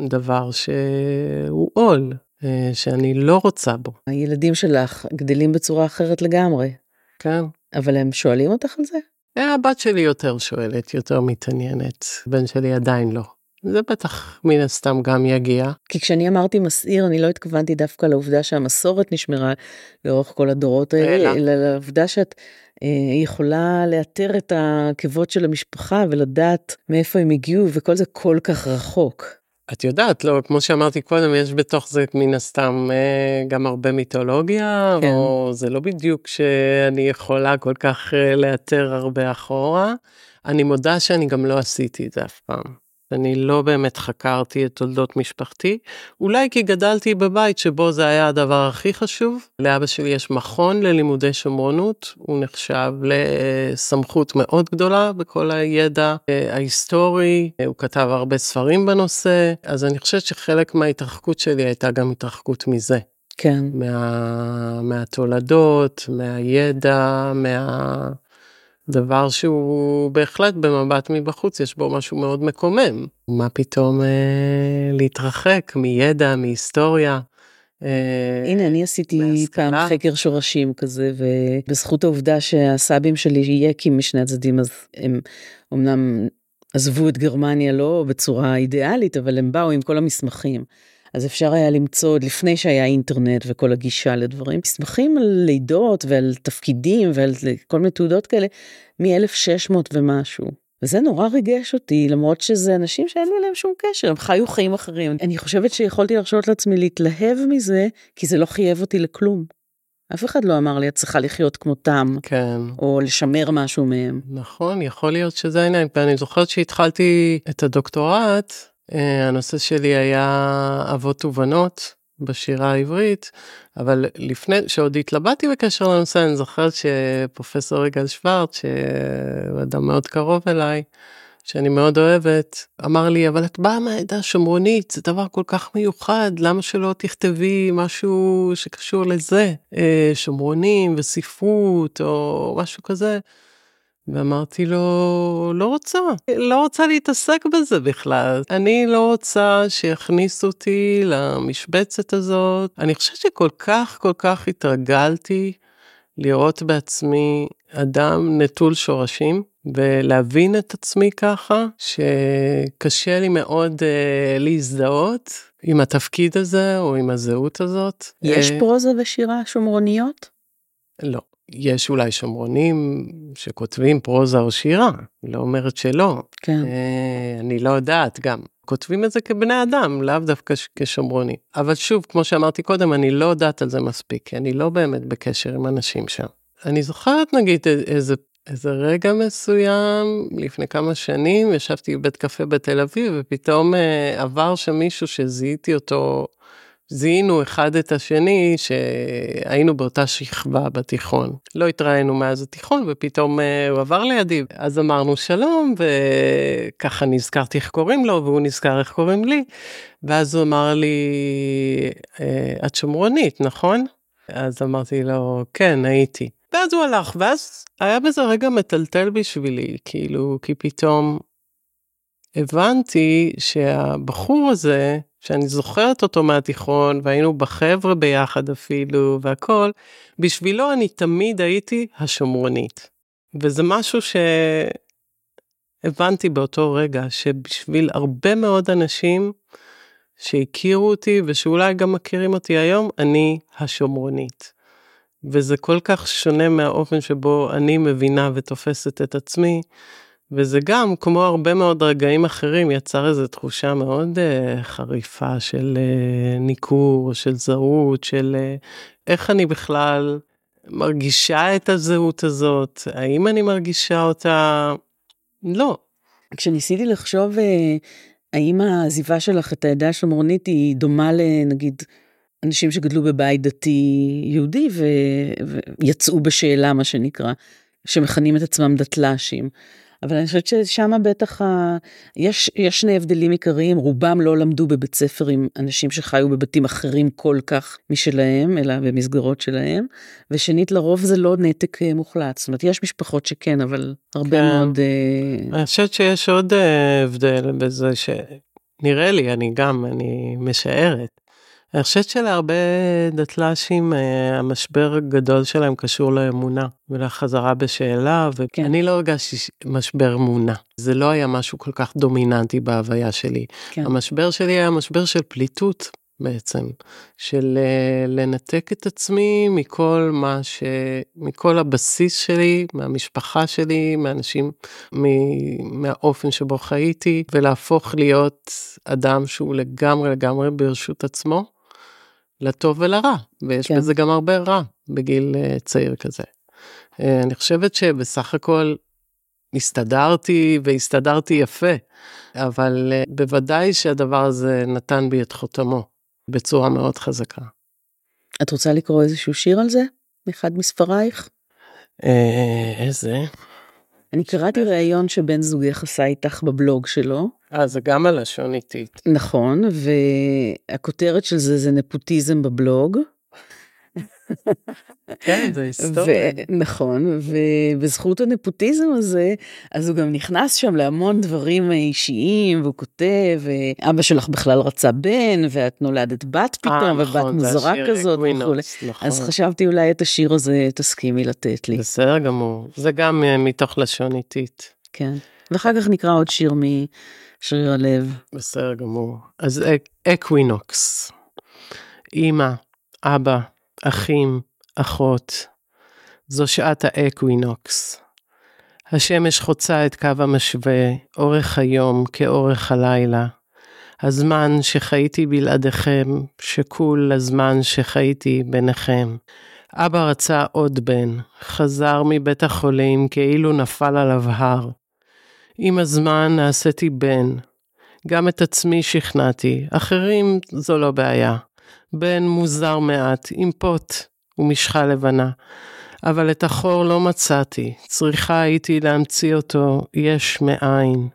דבר שהוא עול, אה, שאני לא רוצה בו. הילדים שלך גדלים בצורה אחרת לגמרי. כן. אבל הם שואלים אותך על זה? הבת שלי יותר שואלת, יותר מתעניינת. בן שלי עדיין לא. זה בטח מן הסתם גם יגיע. כי כשאני אמרתי מסעיר, אני לא התכוונתי דווקא לעובדה שהמסורת נשמרה לאורך כל הדורות האלה, אלא לעובדה שאת אה, יכולה לאתר את העקבות של המשפחה ולדעת מאיפה הם הגיעו, וכל זה כל כך רחוק. את יודעת, לא, כמו שאמרתי קודם, יש בתוך זה מן הסתם אה, גם הרבה מיתולוגיה, כן. או זה לא בדיוק שאני יכולה כל כך אה, לאתר הרבה אחורה. אני מודה שאני גם לא עשיתי את זה אף פעם. אני לא באמת חקרתי את תולדות משפחתי, אולי כי גדלתי בבית שבו זה היה הדבר הכי חשוב. לאבא שלי יש מכון ללימודי שמרנות, הוא נחשב לסמכות מאוד גדולה בכל הידע אה, ההיסטורי, הוא כתב הרבה ספרים בנושא, אז אני חושבת שחלק מההתרחקות שלי הייתה גם התרחקות מזה. כן. מה, מהתולדות, מהידע, מה... דבר שהוא בהחלט במבט מבחוץ יש בו משהו מאוד מקומם. מה פתאום אה, להתרחק מידע, מהיסטוריה. אה, הנה, אני עשיתי מהשכלה. פעם חקר שורשים כזה, ובזכות העובדה שהסבים שלי יקים משני הצדדים, אז הם אמנם עזבו את גרמניה לא בצורה אידיאלית, אבל הם באו עם כל המסמכים. אז אפשר היה למצוא עוד לפני שהיה אינטרנט וכל הגישה לדברים, מסמכים על לידות ועל תפקידים ועל כל מיני תעודות כאלה מ-1600 ומשהו. וזה נורא ריגש אותי, למרות שזה אנשים שאין לי אליהם שום קשר, הם חיו חיים אחרים. אני חושבת שיכולתי להרשות לעצמי להתלהב מזה, כי זה לא חייב אותי לכלום. אף אחד לא אמר לי, את צריכה לחיות כמותם, כן. או לשמר משהו מהם. נכון, יכול להיות שזה העניין. ואני זוכרת שהתחלתי את הדוקטורט, הנושא שלי היה אבות ובנות בשירה העברית, אבל לפני שעוד התלבטתי בקשר לנושא, אני זוכרת שפרופסור יגאל שוורץ, שהוא אדם מאוד קרוב אליי, שאני מאוד אוהבת, אמר לי, אבל את באה מהעדה השומרונית, זה דבר כל כך מיוחד, למה שלא תכתבי משהו שקשור לזה, אה, שומרונים וספרות או משהו כזה. ואמרתי לו, לא רוצה, לא רוצה להתעסק בזה בכלל. אני לא רוצה שיכניסו אותי למשבצת הזאת. אני חושבת שכל כך כל כך התרגלתי לראות בעצמי אדם נטול שורשים, ולהבין את עצמי ככה, שקשה לי מאוד uh, להזדהות עם התפקיד הזה או עם הזהות הזאת. יש uh, פרוזה ושירה שומרוניות? לא. יש אולי שומרונים שכותבים פרוזה או שירה, לא אומרת שלא. כן. אה, אני לא יודעת גם. כותבים את זה כבני אדם, לאו דווקא כשומרונים. אבל שוב, כמו שאמרתי קודם, אני לא יודעת על זה מספיק, כי אני לא באמת בקשר עם אנשים שם. אני זוכרת נגיד איזה, איזה רגע מסוים, לפני כמה שנים, ישבתי בבית קפה בתל אביב, ופתאום אה, עבר שם מישהו שזיהיתי אותו זיהינו אחד את השני שהיינו באותה שכבה בתיכון. לא התראינו מאז התיכון ופתאום uh, הוא עבר לידי, אז אמרנו שלום וככה נזכרתי איך קוראים לו והוא נזכר איך קוראים לי. ואז הוא אמר לי, אה, את שומרונית, נכון? אז אמרתי לו, כן, הייתי. ואז הוא הלך, ואז היה בזה רגע מטלטל בשבילי, כאילו, כי פתאום הבנתי שהבחור הזה, שאני זוכרת אותו מהתיכון, והיינו בחבר'ה ביחד אפילו, והכל, בשבילו אני תמיד הייתי השומרונית. וזה משהו שהבנתי באותו רגע, שבשביל הרבה מאוד אנשים שהכירו אותי, ושאולי גם מכירים אותי היום, אני השומרונית. וזה כל כך שונה מהאופן שבו אני מבינה ותופסת את עצמי, וזה גם, כמו הרבה מאוד רגעים אחרים, יצר איזו תחושה מאוד uh, חריפה של uh, ניכור, של זהות, של uh, איך אני בכלל מרגישה את הזהות הזאת, האם אני מרגישה אותה? לא. כשניסיתי לחשוב uh, האם העזיבה שלך את העדה השומרונית היא דומה לנגיד אנשים שגדלו בבית דתי יהודי. ויצאו בשאלה מה שנקרא, שמכנים את עצמם דתל"שים. אבל אני חושבת ששם בטח ה... יש, יש שני הבדלים עיקריים, רובם לא למדו בבית ספר עם אנשים שחיו בבתים אחרים כל כך משלהם, אלא במסגרות שלהם, ושנית, לרוב זה לא נתק אה, מוחלט, זאת אומרת, יש משפחות שכן, אבל הרבה כן. מאוד... אה, אני חושבת שיש עוד אה, הבדל בזה שנראה לי, אני גם, אני משערת. אני חושבת שלהרבה דתל"שים אה, המשבר הגדול שלהם קשור לאמונה ולחזרה בשאלה, כן. ואני לא הרגשתי משבר אמונה. זה לא היה משהו כל כך דומיננטי בהוויה שלי. כן. המשבר שלי היה משבר של פליטות בעצם, של אה, לנתק את עצמי מכל מה ש... מכל הבסיס שלי, מהמשפחה שלי, מאנשים, מ... מהאופן שבו חייתי, ולהפוך להיות אדם שהוא לגמרי לגמרי ברשות עצמו, לטוב ולרע, ויש כן. בזה גם הרבה רע בגיל אה, צעיר כזה. אה, אני חושבת שבסך הכל הסתדרתי והסתדרתי יפה, אבל אה, בוודאי שהדבר הזה נתן בי את חותמו בצורה מאוד חזקה. את רוצה לקרוא איזשהו שיר על זה? מאחד מספרייך? אה, איזה? אני קראתי ראיון שבן זוגך עשה איתך בבלוג שלו, אה, זה גם הלשון איטית. נכון, והכותרת של זה זה נפוטיזם בבלוג. כן, זה היסטוריה. ו- נכון, ובזכות הנפוטיזם הזה, אז הוא גם נכנס שם להמון דברים אישיים, והוא כותב, אבא שלך בכלל רצה בן, ואת נולדת בת אה, פתאום, ובת נכון, זה מוזרה כזאת וכולי. אקווינוקס, נכון. אז חשבתי אולי את השיר הזה תסכימי לתת לי, בסדר גמור. זה גם אה, מתוך לשון איטית. כן. ואחר כך נקרא עוד שיר משריר הלב. בסדר גמור. אז אק- אקווינוקס. אמא, אבא, אחים, אחות. זו שעת האקווינוקס. השמש חוצה את קו המשווה, אורך היום כאורך הלילה. הזמן שחייתי בלעדיכם, שקול לזמן שחייתי ביניכם. אבא רצה עוד בן, חזר מבית החולים כאילו נפל עליו הר. עם הזמן נעשיתי בן. גם את עצמי שכנעתי, אחרים זו לא בעיה. בן מוזר מעט, עם פוט ומשחה לבנה. אבל את החור לא מצאתי, צריכה הייתי להמציא אותו יש מאין.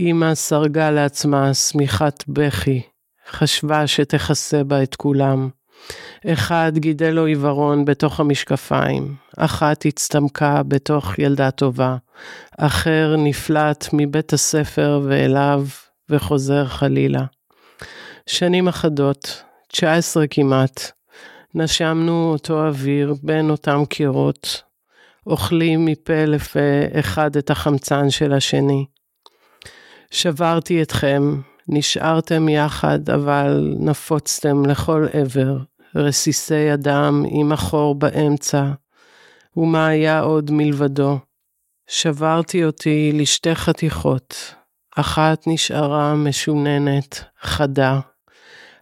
אמא סרגה לעצמה שמיכת בכי, חשבה שתכסה בה את כולם. אחד גידל לו עיוורון בתוך המשקפיים, אחת הצטמקה בתוך ילדה טובה, אחר נפלט מבית הספר ואליו וחוזר חלילה. שנים אחדות, 19 כמעט, נשמנו אותו אוויר בין אותם קירות, אוכלים מפה לפה אחד את החמצן של השני. שברתי אתכם, נשארתם יחד, אבל נפוצתם לכל עבר, רסיסי אדם עם החור באמצע, ומה היה עוד מלבדו? שברתי אותי לשתי חתיכות, אחת נשארה משוננת, חדה.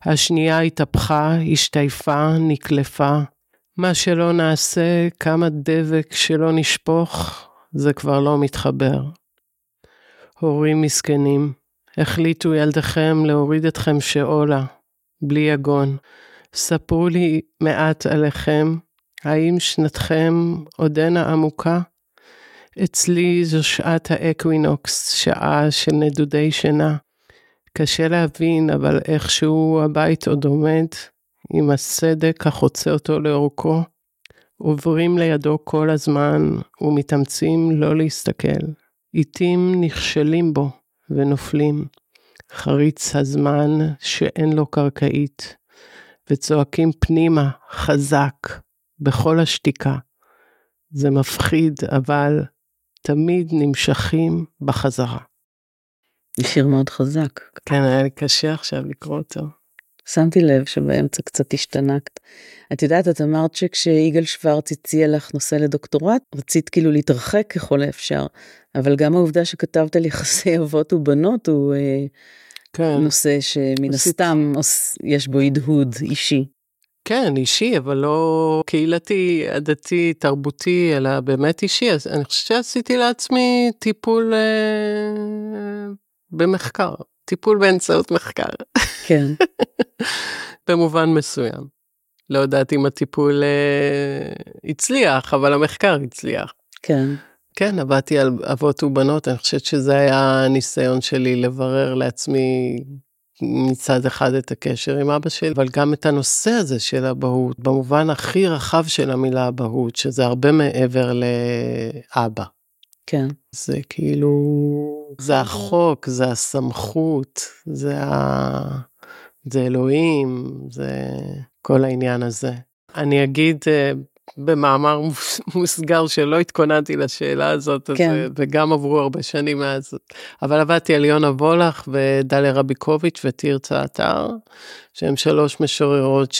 השנייה התהפכה, השתייפה, נקלפה. מה שלא נעשה, כמה דבק שלא נשפוך, זה כבר לא מתחבר. הורים מסכנים, החליטו ילדיכם להוריד אתכם שאולה, בלי יגון. ספרו לי מעט עליכם, האם שנתכם עודנה עמוקה? אצלי זו שעת האקווינוקס, שעה של נדודי שינה. קשה להבין, אבל איכשהו הבית עוד עומד, עם הסדק החוצה אותו לאורכו. עוברים לידו כל הזמן, ומתאמצים לא להסתכל. עיתים נכשלים בו, ונופלים. חריץ הזמן שאין לו קרקעית, וצועקים פנימה, חזק, בכל השתיקה. זה מפחיד, אבל תמיד נמשכים בחזרה. זה שיר מאוד חזק. כן, היה לי קשה עכשיו לקרוא אותו. שמתי לב שבאמצע קצת השתנקת. את יודעת, את אמרת שכשיגאל שוורץ הציע לך נושא לדוקטורט, רצית כאילו להתרחק ככל האפשר, אבל גם העובדה שכתבת על יחסי אבות ובנות הוא אה, כן, נושא שמן עשית- הסתם יש בו הדהוד אישי. כן, אישי, אבל לא קהילתי, עדתי, תרבותי, אלא באמת אישי. אז אני חושבת שעשיתי לעצמי טיפול אה, במחקר, טיפול באמצעות מחקר, כן, [laughs] במובן מסוים. לא יודעת אם הטיפול אה, הצליח, אבל המחקר הצליח. כן. כן, עבדתי על אבות ובנות, אני חושבת שזה היה הניסיון שלי לברר לעצמי מצד אחד את הקשר עם אבא שלי, אבל גם את הנושא הזה של אבהות, במובן הכי רחב של המילה אבהות, שזה הרבה מעבר לאבא. כן. זה כאילו, זה החוק, זה הסמכות, זה, ה... זה אלוהים, זה כל העניין הזה. אני אגיד אה, במאמר מוסגר שלא התכוננתי לשאלה הזאת, כן. אז, וגם עברו הרבה שנים מאז, אבל עבדתי על יונה וולך ודליה רביקוביץ' ותרצה אתר, שהם שלוש משוררות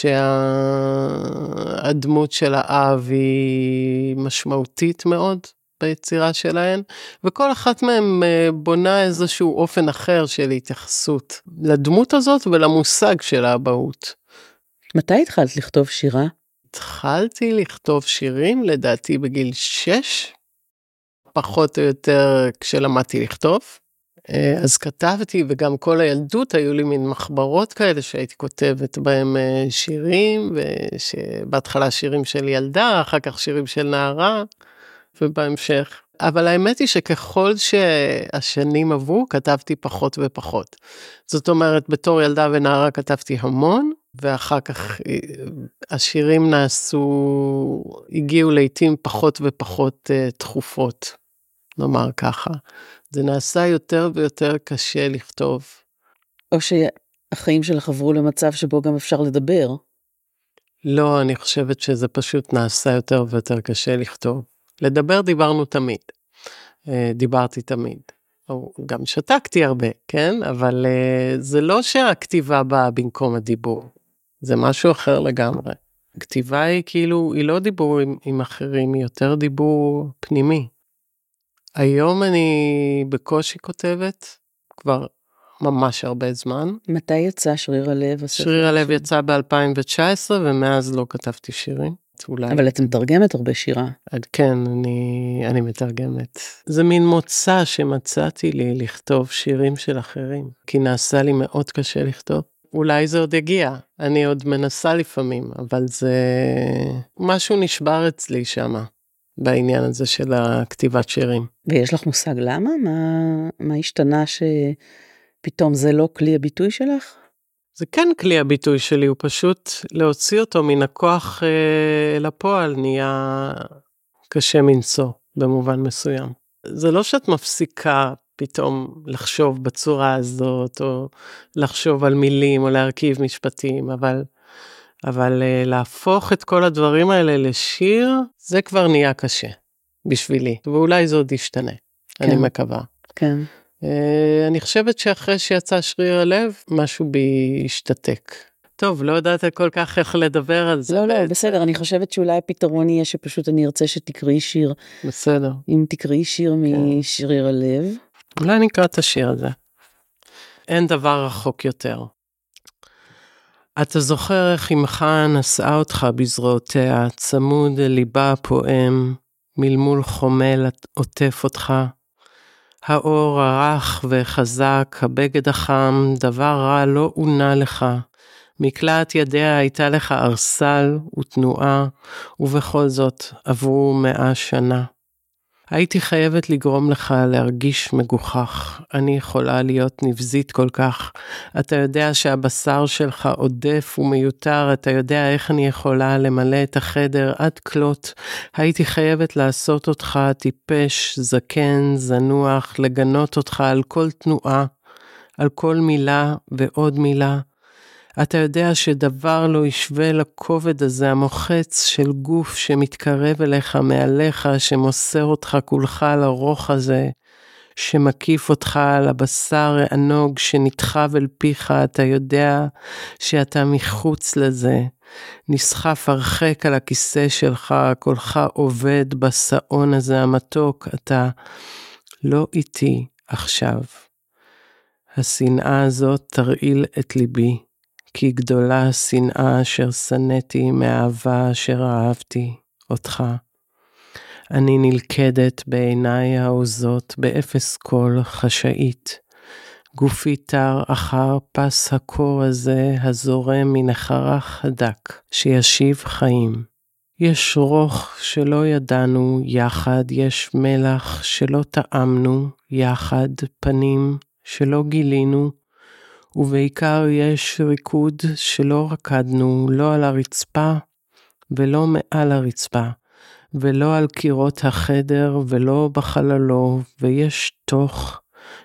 שהדמות של האב היא משמעותית מאוד ביצירה שלהן, וכל אחת מהן אה, בונה איזשהו אופן אחר של התייחסות לדמות הזאת ולמושג של האבהות. מתי התחלת לכתוב שירה? התחלתי לכתוב שירים לדעתי בגיל 6, פחות או יותר כשלמדתי לכתוב. אה, אז כתבתי וגם כל הילדות היו לי מין מחברות כאלה שהייתי כותבת בהם אה, שירים ושבהתחלה שירים של ילדה אחר כך שירים של נערה ובהמשך. אבל האמת היא שככל שהשנים עברו כתבתי פחות ופחות. זאת אומרת בתור ילדה ונערה כתבתי המון ואחר כך אה, השירים נעשו, הגיעו לעיתים פחות ופחות uh, תכופות, נאמר ככה. זה נעשה יותר ויותר קשה לכתוב. או שהחיים שלך עברו למצב שבו גם אפשר לדבר. לא, אני חושבת שזה פשוט נעשה יותר ויותר קשה לכתוב. לדבר דיברנו תמיד. Uh, דיברתי תמיד. או גם שתקתי הרבה, כן? אבל uh, זה לא שהכתיבה באה במקום הדיבור. זה משהו אחר לגמרי. כתיבה היא כאילו, היא לא דיבור עם, עם אחרים, היא יותר דיבור פנימי. היום אני בקושי כותבת, כבר ממש הרבה זמן. מתי יצא שריר הלב? שריר הלב יצא ב-2019 ומאז לא כתבתי שירים. אולי. אבל את מתרגמת הרבה שירה. כן, אני, אני מתרגמת. זה מין מוצא שמצאתי לי לכתוב שירים של אחרים, כי נעשה לי מאוד קשה לכתוב. אולי זה עוד יגיע, אני עוד מנסה לפעמים, אבל זה... משהו נשבר אצלי שמה, בעניין הזה של הכתיבת שירים. ויש לך מושג למה? מה, מה השתנה שפתאום זה לא כלי הביטוי שלך? זה כן כלי הביטוי שלי, הוא פשוט להוציא אותו מן הכוח אה, אל הפועל נהיה קשה מנשוא במובן מסוים. זה לא שאת מפסיקה פתאום לחשוב בצורה הזאת, או לחשוב על מילים, או להרכיב משפטים, אבל, אבל uh, להפוך את כל הדברים האלה לשיר, זה כבר נהיה קשה בשבילי, ואולי זה עוד ישתנה, כן. אני מקווה. כן. Uh, אני חושבת שאחרי שיצא שריר הלב, משהו בי השתתק. טוב, לא יודעת כל כך איך לדבר על זה. לא, לא, בסדר, אני חושבת שאולי הפתרון יהיה שפשוט אני ארצה שתקראי שיר. בסדר. אם תקראי שיר כן. משריר הלב. אולי נקרא את השיר הזה. אין דבר רחוק יותר. אתה זוכר איך אמך נשאה אותך בזרועותיה, צמוד אל ליבה הפועם, מלמול חומל עוטף אותך. האור הרך וחזק, הבגד החם, דבר רע לא עונה לך. מקלעת ידיה הייתה לך ארסל ותנועה, ובכל זאת עברו מאה שנה. הייתי חייבת לגרום לך להרגיש מגוחך. אני יכולה להיות נבזית כל כך. אתה יודע שהבשר שלך עודף ומיותר, אתה יודע איך אני יכולה למלא את החדר עד כלות. הייתי חייבת לעשות אותך טיפש, זקן, זנוח, לגנות אותך על כל תנועה, על כל מילה ועוד מילה. אתה יודע שדבר לא ישווה לכובד הזה המוחץ של גוף שמתקרב אליך מעליך, שמוסר אותך כולך לרוך הזה, שמקיף אותך על הבשר הענוג שנדחב אל פיך, אתה יודע שאתה מחוץ לזה. נסחף הרחק על הכיסא שלך, קולך עובד בשאון הזה המתוק, אתה לא איתי עכשיו. השנאה הזאת תרעיל את ליבי. כי גדולה השנאה אשר שנאתי מהאהבה אשר אהבתי אותך. אני נלכדת בעיניי העוזות באפס קול חשאית. גופי תר אחר פס הקור הזה הזורם מנחרה חדק, שישיב חיים. יש רוך שלא ידענו יחד, יש מלח שלא טעמנו יחד, פנים שלא גילינו, ובעיקר יש ריקוד שלא רקדנו לא על הרצפה ולא מעל הרצפה, ולא על קירות החדר ולא בחללו, ויש תוך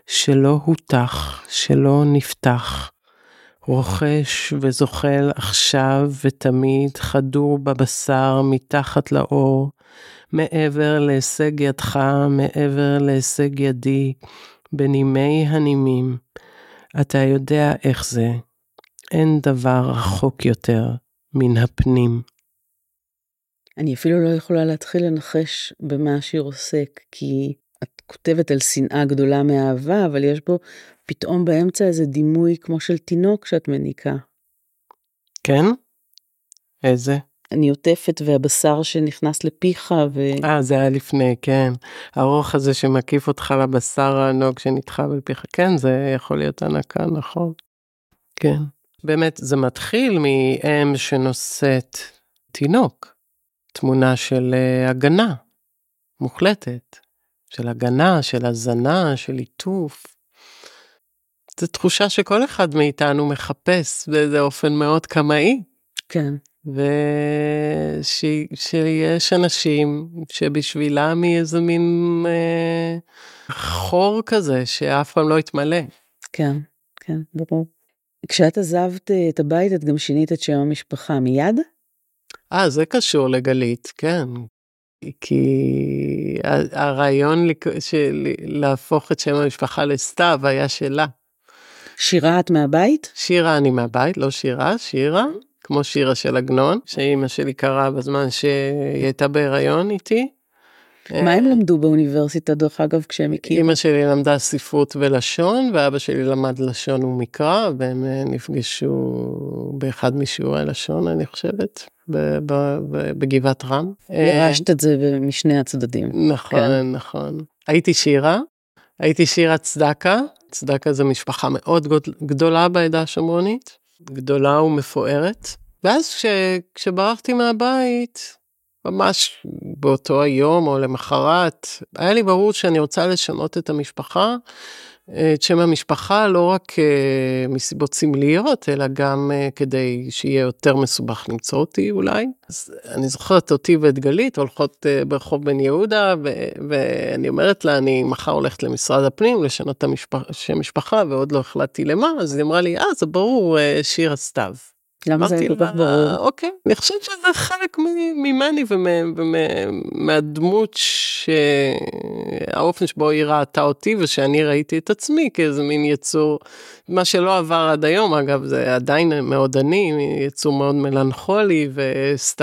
שלא הותח, שלא נפתח. רוכש וזוחל עכשיו ותמיד חדור בבשר מתחת לאור, מעבר להישג ידך, מעבר להישג ידי, בנימי הנימים. אתה יודע איך זה, אין דבר רחוק יותר מן הפנים. אני אפילו לא יכולה להתחיל לנחש במה השיר עוסק, כי את כותבת על שנאה גדולה מאהבה, אבל יש בו פתאום באמצע איזה דימוי כמו של תינוק שאת מניקה. כן? איזה? אני עוטפת והבשר שנכנס לפיך ו... אה, זה היה לפני, כן. הרוח הזה שמקיף אותך לבשר הענוג שנדחה בפיך, כן, זה יכול להיות הנקה, נכון. כן. באמת, זה מתחיל מאם שנושאת תינוק, תמונה של uh, הגנה מוחלטת, של הגנה, של הזנה, של ליטוף. זו תחושה שכל אחד מאיתנו מחפש באיזה אופן מאוד קמאי. כן. ושיש אנשים שבשבילם היא איזה מין אה, חור כזה שאף פעם לא יתמלא. כן, כן, ברור. כשאת עזבת אה, את הבית את גם שינית את שם המשפחה מיד? אה, זה קשור לגלית, כן. כי הרעיון של להפוך את שם המשפחה לסתיו היה שלה. שירה את מהבית? שירה אני מהבית, לא שירה, שירה. כמו שירה של עגנון, שאימא שלי קראה בזמן שהיא הייתה בהיריון איתי. מה הם למדו באוניברסיטה דרך אגב כשהם הכירו? אימא שלי למדה ספרות ולשון ואבא שלי למד לשון ומקרא והם אה, נפגשו באחד משיעורי לשון אני חושבת בגבעת רם. ירשת את זה משני הצדדים. נכון כן. נכון. הייתי שירה, הייתי שירה צדקה, צדקה זה משפחה מאוד גדולה בעדה השומרונית, גדולה ומפוארת. ואז כש, כשברחתי מהבית, ממש באותו היום או למחרת, היה לי ברור שאני רוצה לשנות את המשפחה, את שם המשפחה, לא רק uh, מסיבות סמליות, אלא גם uh, כדי שיהיה יותר מסובך למצוא אותי אולי. אז אני זוכרת אותי ואת גלית הולכות uh, ברחוב בן יהודה, ו- ואני אומרת לה, אני מחר הולכת למשרד הפנים לשנות את שם המשפחה, ועוד לא החלטתי למה, אז היא אמרה לי, אה, זה ברור, uh, שיר הסתיו. למה זה כל כך ברור? אוקיי, אני חושבת שזה חלק ממני ומהדמות שהאופן שבו היא ראתה אותי ושאני ראיתי את עצמי כאיזה מין יצור, מה שלא עבר עד היום אגב זה עדיין מאוד אני, יצור מאוד מלנכולי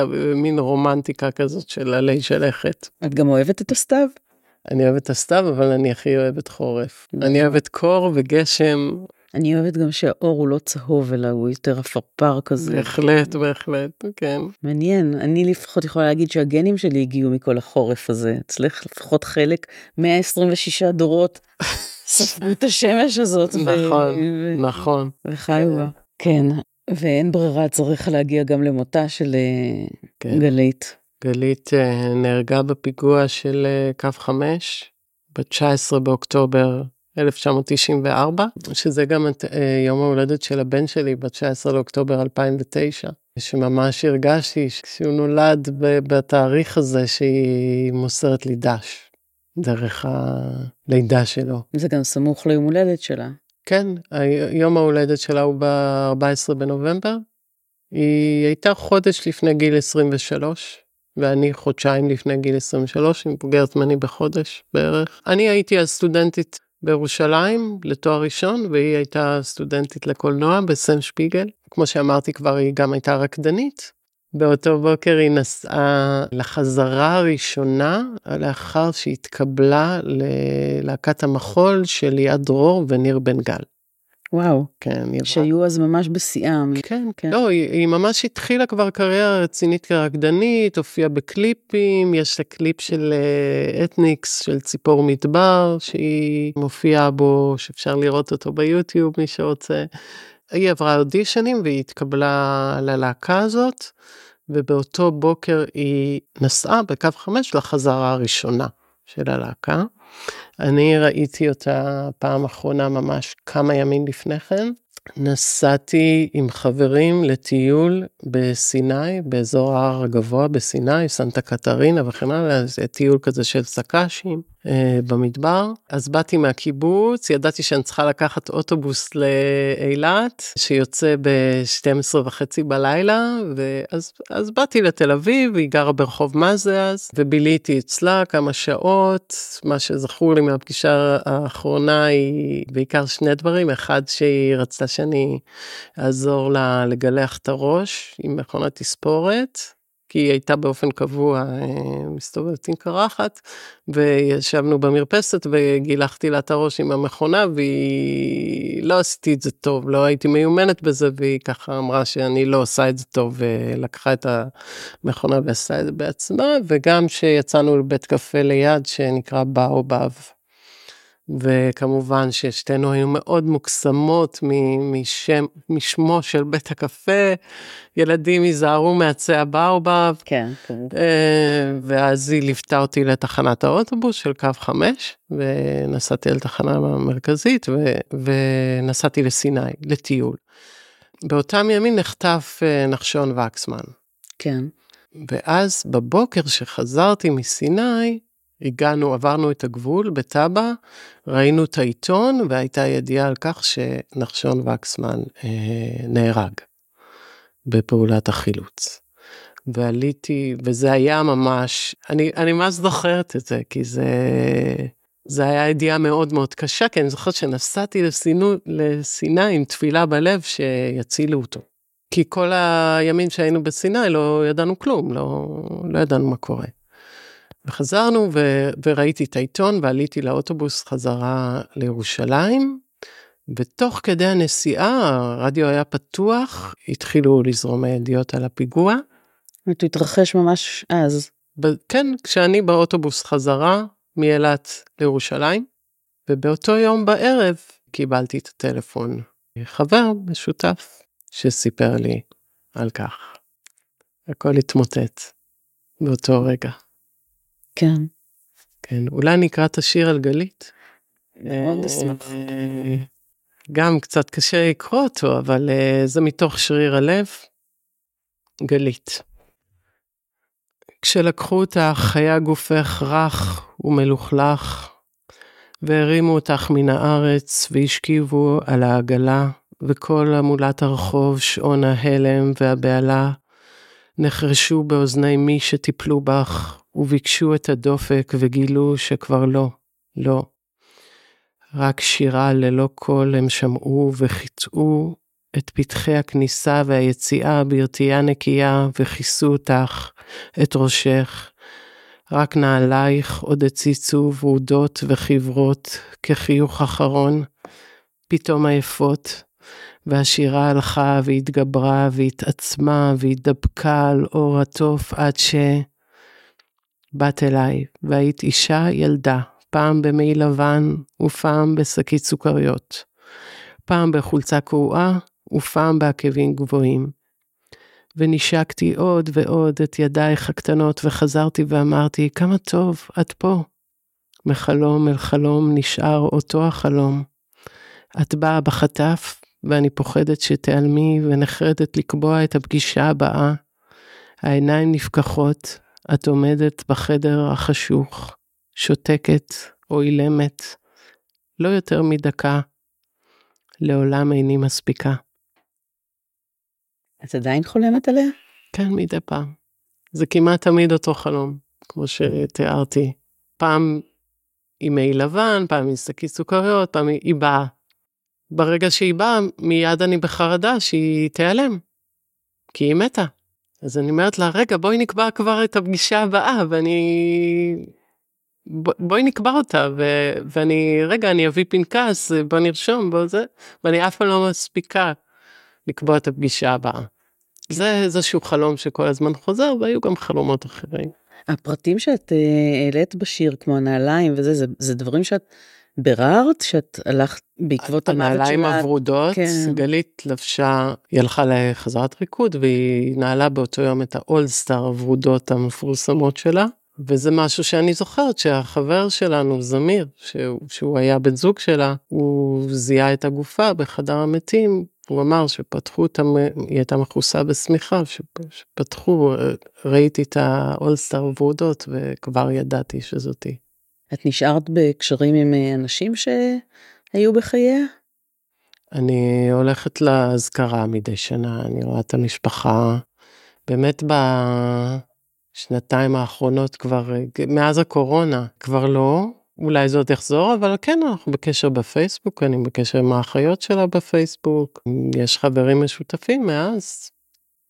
ומין רומנטיקה כזאת של עלי שלכת. את גם אוהבת את הסתיו? אני אוהבת את הסתיו אבל אני הכי אוהבת חורף. אני אוהבת קור וגשם אני אוהבת גם שהאור הוא לא צהוב אלא הוא יותר עפרפר כזה. בהחלט, בהחלט, כן. מעניין, אני לפחות יכולה להגיד שהגנים שלי הגיעו מכל החורף הזה. אצלך לפחות חלק 126 דורות [laughs] ספגו את השמש הזאת. נכון, נכון. וחיו בה. כן, ואין ברירה, צריך להגיע גם למותה של אה, כן. גלית. גלית אה, נהרגה בפיגוע של אה, קו 5 ב-19 באוקטובר 1994, שזה גם את אה, יום ההולדת של הבן שלי ב-19 לאוקטובר 2009, שממש הרגשתי שהוא נולד בתאריך הזה שהיא מוסרת לי דש, דרך הלידה שלו. זה גם סמוך ליום הולדת שלה. כן, יום ההולדת שלה הוא ב-14 בנובמבר. היא הייתה חודש לפני גיל 23, ואני חודשיים לפני גיל 23, היא מבוגרת ממני בחודש בערך. אני הייתי אז סטודנטית בירושלים לתואר ראשון והיא הייתה סטודנטית לקולנוע בסן שפיגל. כמו שאמרתי כבר היא גם הייתה רקדנית. באותו בוקר היא נסעה לחזרה הראשונה לאחר שהתקבלה ללהקת המחול של ליעד דרור וניר בן גל. וואו, כן, שהיו אז ממש בשיאם. כן, כן. לא, היא, היא ממש התחילה כבר קריירה רצינית כרקדנית, הופיעה בקליפים, יש לה קליפ של אתניקס, של ציפור מדבר, שהיא מופיעה בו, שאפשר לראות אותו ביוטיוב, מי שרוצה. היא עברה אודישנים והיא התקבלה ללהקה הזאת, ובאותו בוקר היא נסעה בקו 5 לחזרה הראשונה של הלהקה. אני ראיתי אותה פעם אחרונה ממש כמה ימים לפני כן. נסעתי עם חברים לטיול בסיני, באזור ההר הגבוה בסיני, סנטה קטרינה וכן הלאה, זה טיול כזה של סקאשים אה, במדבר. אז באתי מהקיבוץ, ידעתי שאני צריכה לקחת אוטובוס לאילת, שיוצא ב-12 וחצי בלילה, ואז אז באתי לתל אביב, היא גרה ברחוב מזה אז, וביליתי אצלה כמה שעות, מה שזכור לי מהפגישה האחרונה היא בעיקר שני דברים, אחד שהיא רצתה שאני אעזור לה לגלח את הראש עם מכונת תספורת, כי היא הייתה באופן קבוע אה, מסתובבת עם קרחת, וישבנו במרפסת וגילחתי לה את הראש עם המכונה, והיא לא עשיתי את זה טוב, לא הייתי מיומנת בזה, והיא ככה אמרה שאני לא עושה את זה טוב, ולקחה את המכונה ועשה את זה בעצמה, וגם שיצאנו לבית קפה ליד שנקרא באובב. וכמובן ששתינו היינו מאוד מוקסמות משם, משמו של בית הקפה, ילדים ייזהרו מעצי הבאובב. כן, כן. ואז היא ליוותה אותי לתחנת האוטובוס של קו 5, ונסעתי לתחנה המרכזית, ו, ונסעתי לסיני, לטיול. באותם ימים נחטף אה, נחשון וקסמן. כן. ואז בבוקר שחזרתי מסיני, הגענו, עברנו את הגבול בטאבה, ראינו את העיתון והייתה ידיעה על כך שנחשון וקסמן אה, נהרג בפעולת החילוץ. ועליתי, וזה היה ממש, אני, אני ממש זוכרת את זה, כי זה, זה היה ידיעה מאוד מאוד קשה, כי אני זוכרת שנסעתי לסינו, לסיני עם תפילה בלב שיצילו אותו. כי כל הימים שהיינו בסיני לא ידענו כלום, לא, לא ידענו מה קורה. וחזרנו ו- וראיתי את העיתון ועליתי לאוטובוס חזרה לירושלים. ותוך כדי הנסיעה הרדיו היה פתוח, התחילו לזרום הידיעות על הפיגוע. הוא התרחש ממש אז. ב- כן, כשאני באוטובוס חזרה מאילת לירושלים, ובאותו יום בערב קיבלתי את הטלפון. חבר משותף שסיפר לי על כך. הכל התמוטט באותו רגע. כן. כן, אולי נקרא את השיר על גלית. מאוד אשמח. אה, גם קצת קשה לקרוא אותו, אבל אה, זה מתוך שריר הלב. גלית. כשלקחו אותך היה גופך רך ומלוכלך, והרימו אותך מן הארץ והשכיבו על העגלה, וכל המולת הרחוב, שעון ההלם והבהלה, נחרשו באוזני מי שטיפלו בך, וביקשו את הדופק וגילו שכבר לא, לא. רק שירה ללא קול הם שמעו וחיטאו את פתחי הכניסה והיציאה ברטייה נקייה וכיסו אותך, את ראשך. רק נעלייך עוד הציצו ורודות וחברות כחיוך אחרון, פתאום עייפות, והשירה הלכה והתגברה והתעצמה והתדבקה על אור התוף עד ש... באת אליי, והיית אישה ילדה, פעם במעי לבן ופעם בשקית סוכריות, פעם בחולצה קרועה ופעם בעקבים גבוהים. ונשקתי עוד ועוד את ידייך הקטנות וחזרתי ואמרתי, כמה טוב, את פה. מחלום אל חלום נשאר אותו החלום. את באה בחטף, ואני פוחדת שתיעלמי ונחרדת לקבוע את הפגישה הבאה. העיניים נפקחות, את עומדת בחדר החשוך, שותקת או אילמת, לא יותר מדקה, לעולם איני מספיקה. את עדיין חולמת עליה? כן, מדי פעם. זה כמעט תמיד אותו חלום, כמו שתיארתי. פעם עם מעי לבן, פעם עם שקית סוכריות, פעם היא באה. ברגע שהיא באה, מיד אני בחרדה שהיא תיעלם, כי היא מתה. אז אני אומרת לה, רגע, בואי נקבע כבר את הפגישה הבאה, ואני... ב, בואי נקבע אותה, ו, ואני, רגע, אני אביא פנקס, בוא נרשום, בוא זה, ואני אף פעם לא מספיקה לקבוע את הפגישה הבאה. זה איזשהו חלום שכל הזמן חוזר, והיו גם חלומות אחרים. הפרטים שאת העלית בשיר, כמו הנעליים וזה, זה, זה דברים שאת ביררת שאת הלכת בעקבות המוות שלה? הנעליים הוורודות, כן. גלית לבשה, היא הלכה לחזרת ריקוד והיא נעלה באותו יום את האולסטאר הוורודות המפורסמות שלה. וזה משהו שאני זוכרת שהחבר שלנו, זמיר, שהוא, שהוא היה בן זוג שלה, הוא זיהה את הגופה בחדר המתים, הוא אמר שפתחו אותה, היא הייתה מכוסה בשמיכה, שפתחו, ראיתי את האולסטאר ורודות וכבר ידעתי שזאתי. את נשארת בקשרים עם אנשים שהיו בחייה? אני הולכת לאזכרה מדי שנה, אני רואה את המשפחה. באמת בשנתיים האחרונות כבר, מאז הקורונה, כבר לא. אולי זה עוד יחזור, אבל כן, אנחנו בקשר בפייסבוק, אני בקשר עם האחיות שלה בפייסבוק, יש חברים משותפים מאז,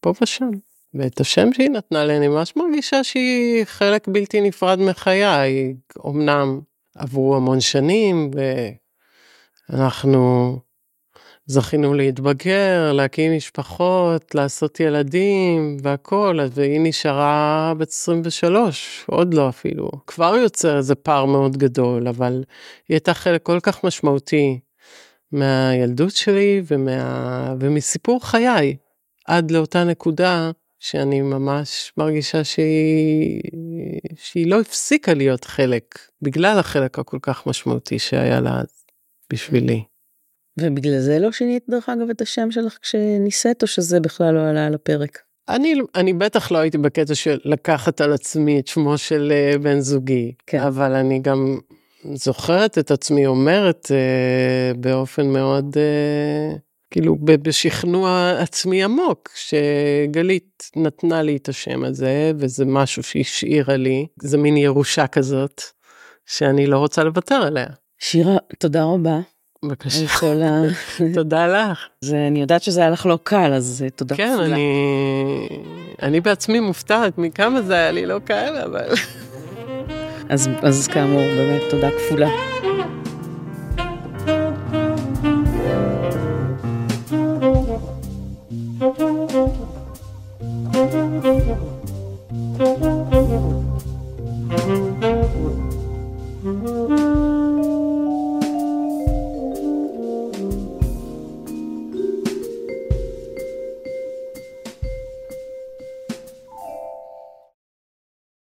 פה ושם. ואת השם שהיא נתנה לי, אני ממש מרגישה שהיא חלק בלתי נפרד מחיי. אמנם עברו המון שנים, ואנחנו זכינו להתבגר, להקים משפחות, לעשות ילדים והכל, והיא נשארה בת 23, עוד לא אפילו. כבר יוצר איזה פער מאוד גדול, אבל היא הייתה חלק כל כך משמעותי מהילדות שלי ומה... ומסיפור חיי, עד לאותה נקודה שאני ממש מרגישה שהיא, שהיא לא הפסיקה להיות חלק, בגלל החלק הכל כך משמעותי שהיה לה בשבילי. ובגלל זה לא שינית דרך אגב את השם שלך כשנישאת, או שזה בכלל לא עלה על הפרק? אני, אני בטח לא הייתי בקטע של לקחת על עצמי את שמו של uh, בן זוגי, כן. אבל אני גם זוכרת את עצמי אומרת uh, באופן מאוד... Uh, כאילו בשכנוע עצמי עמוק, שגלית נתנה לי את השם הזה, וזה משהו שהשאירה לי, זה מין ירושה כזאת, שאני לא רוצה לוותר עליה. שירה, תודה רבה. בבקשה. ה... [laughs] תודה לך. זה, אני יודעת שזה היה לך לא קל, אז אה, תודה כן, כפולה. אני, אני בעצמי מופתעת מכמה זה היה לי לא קל, אבל... אז, אז כאמור, באמת תודה כפולה.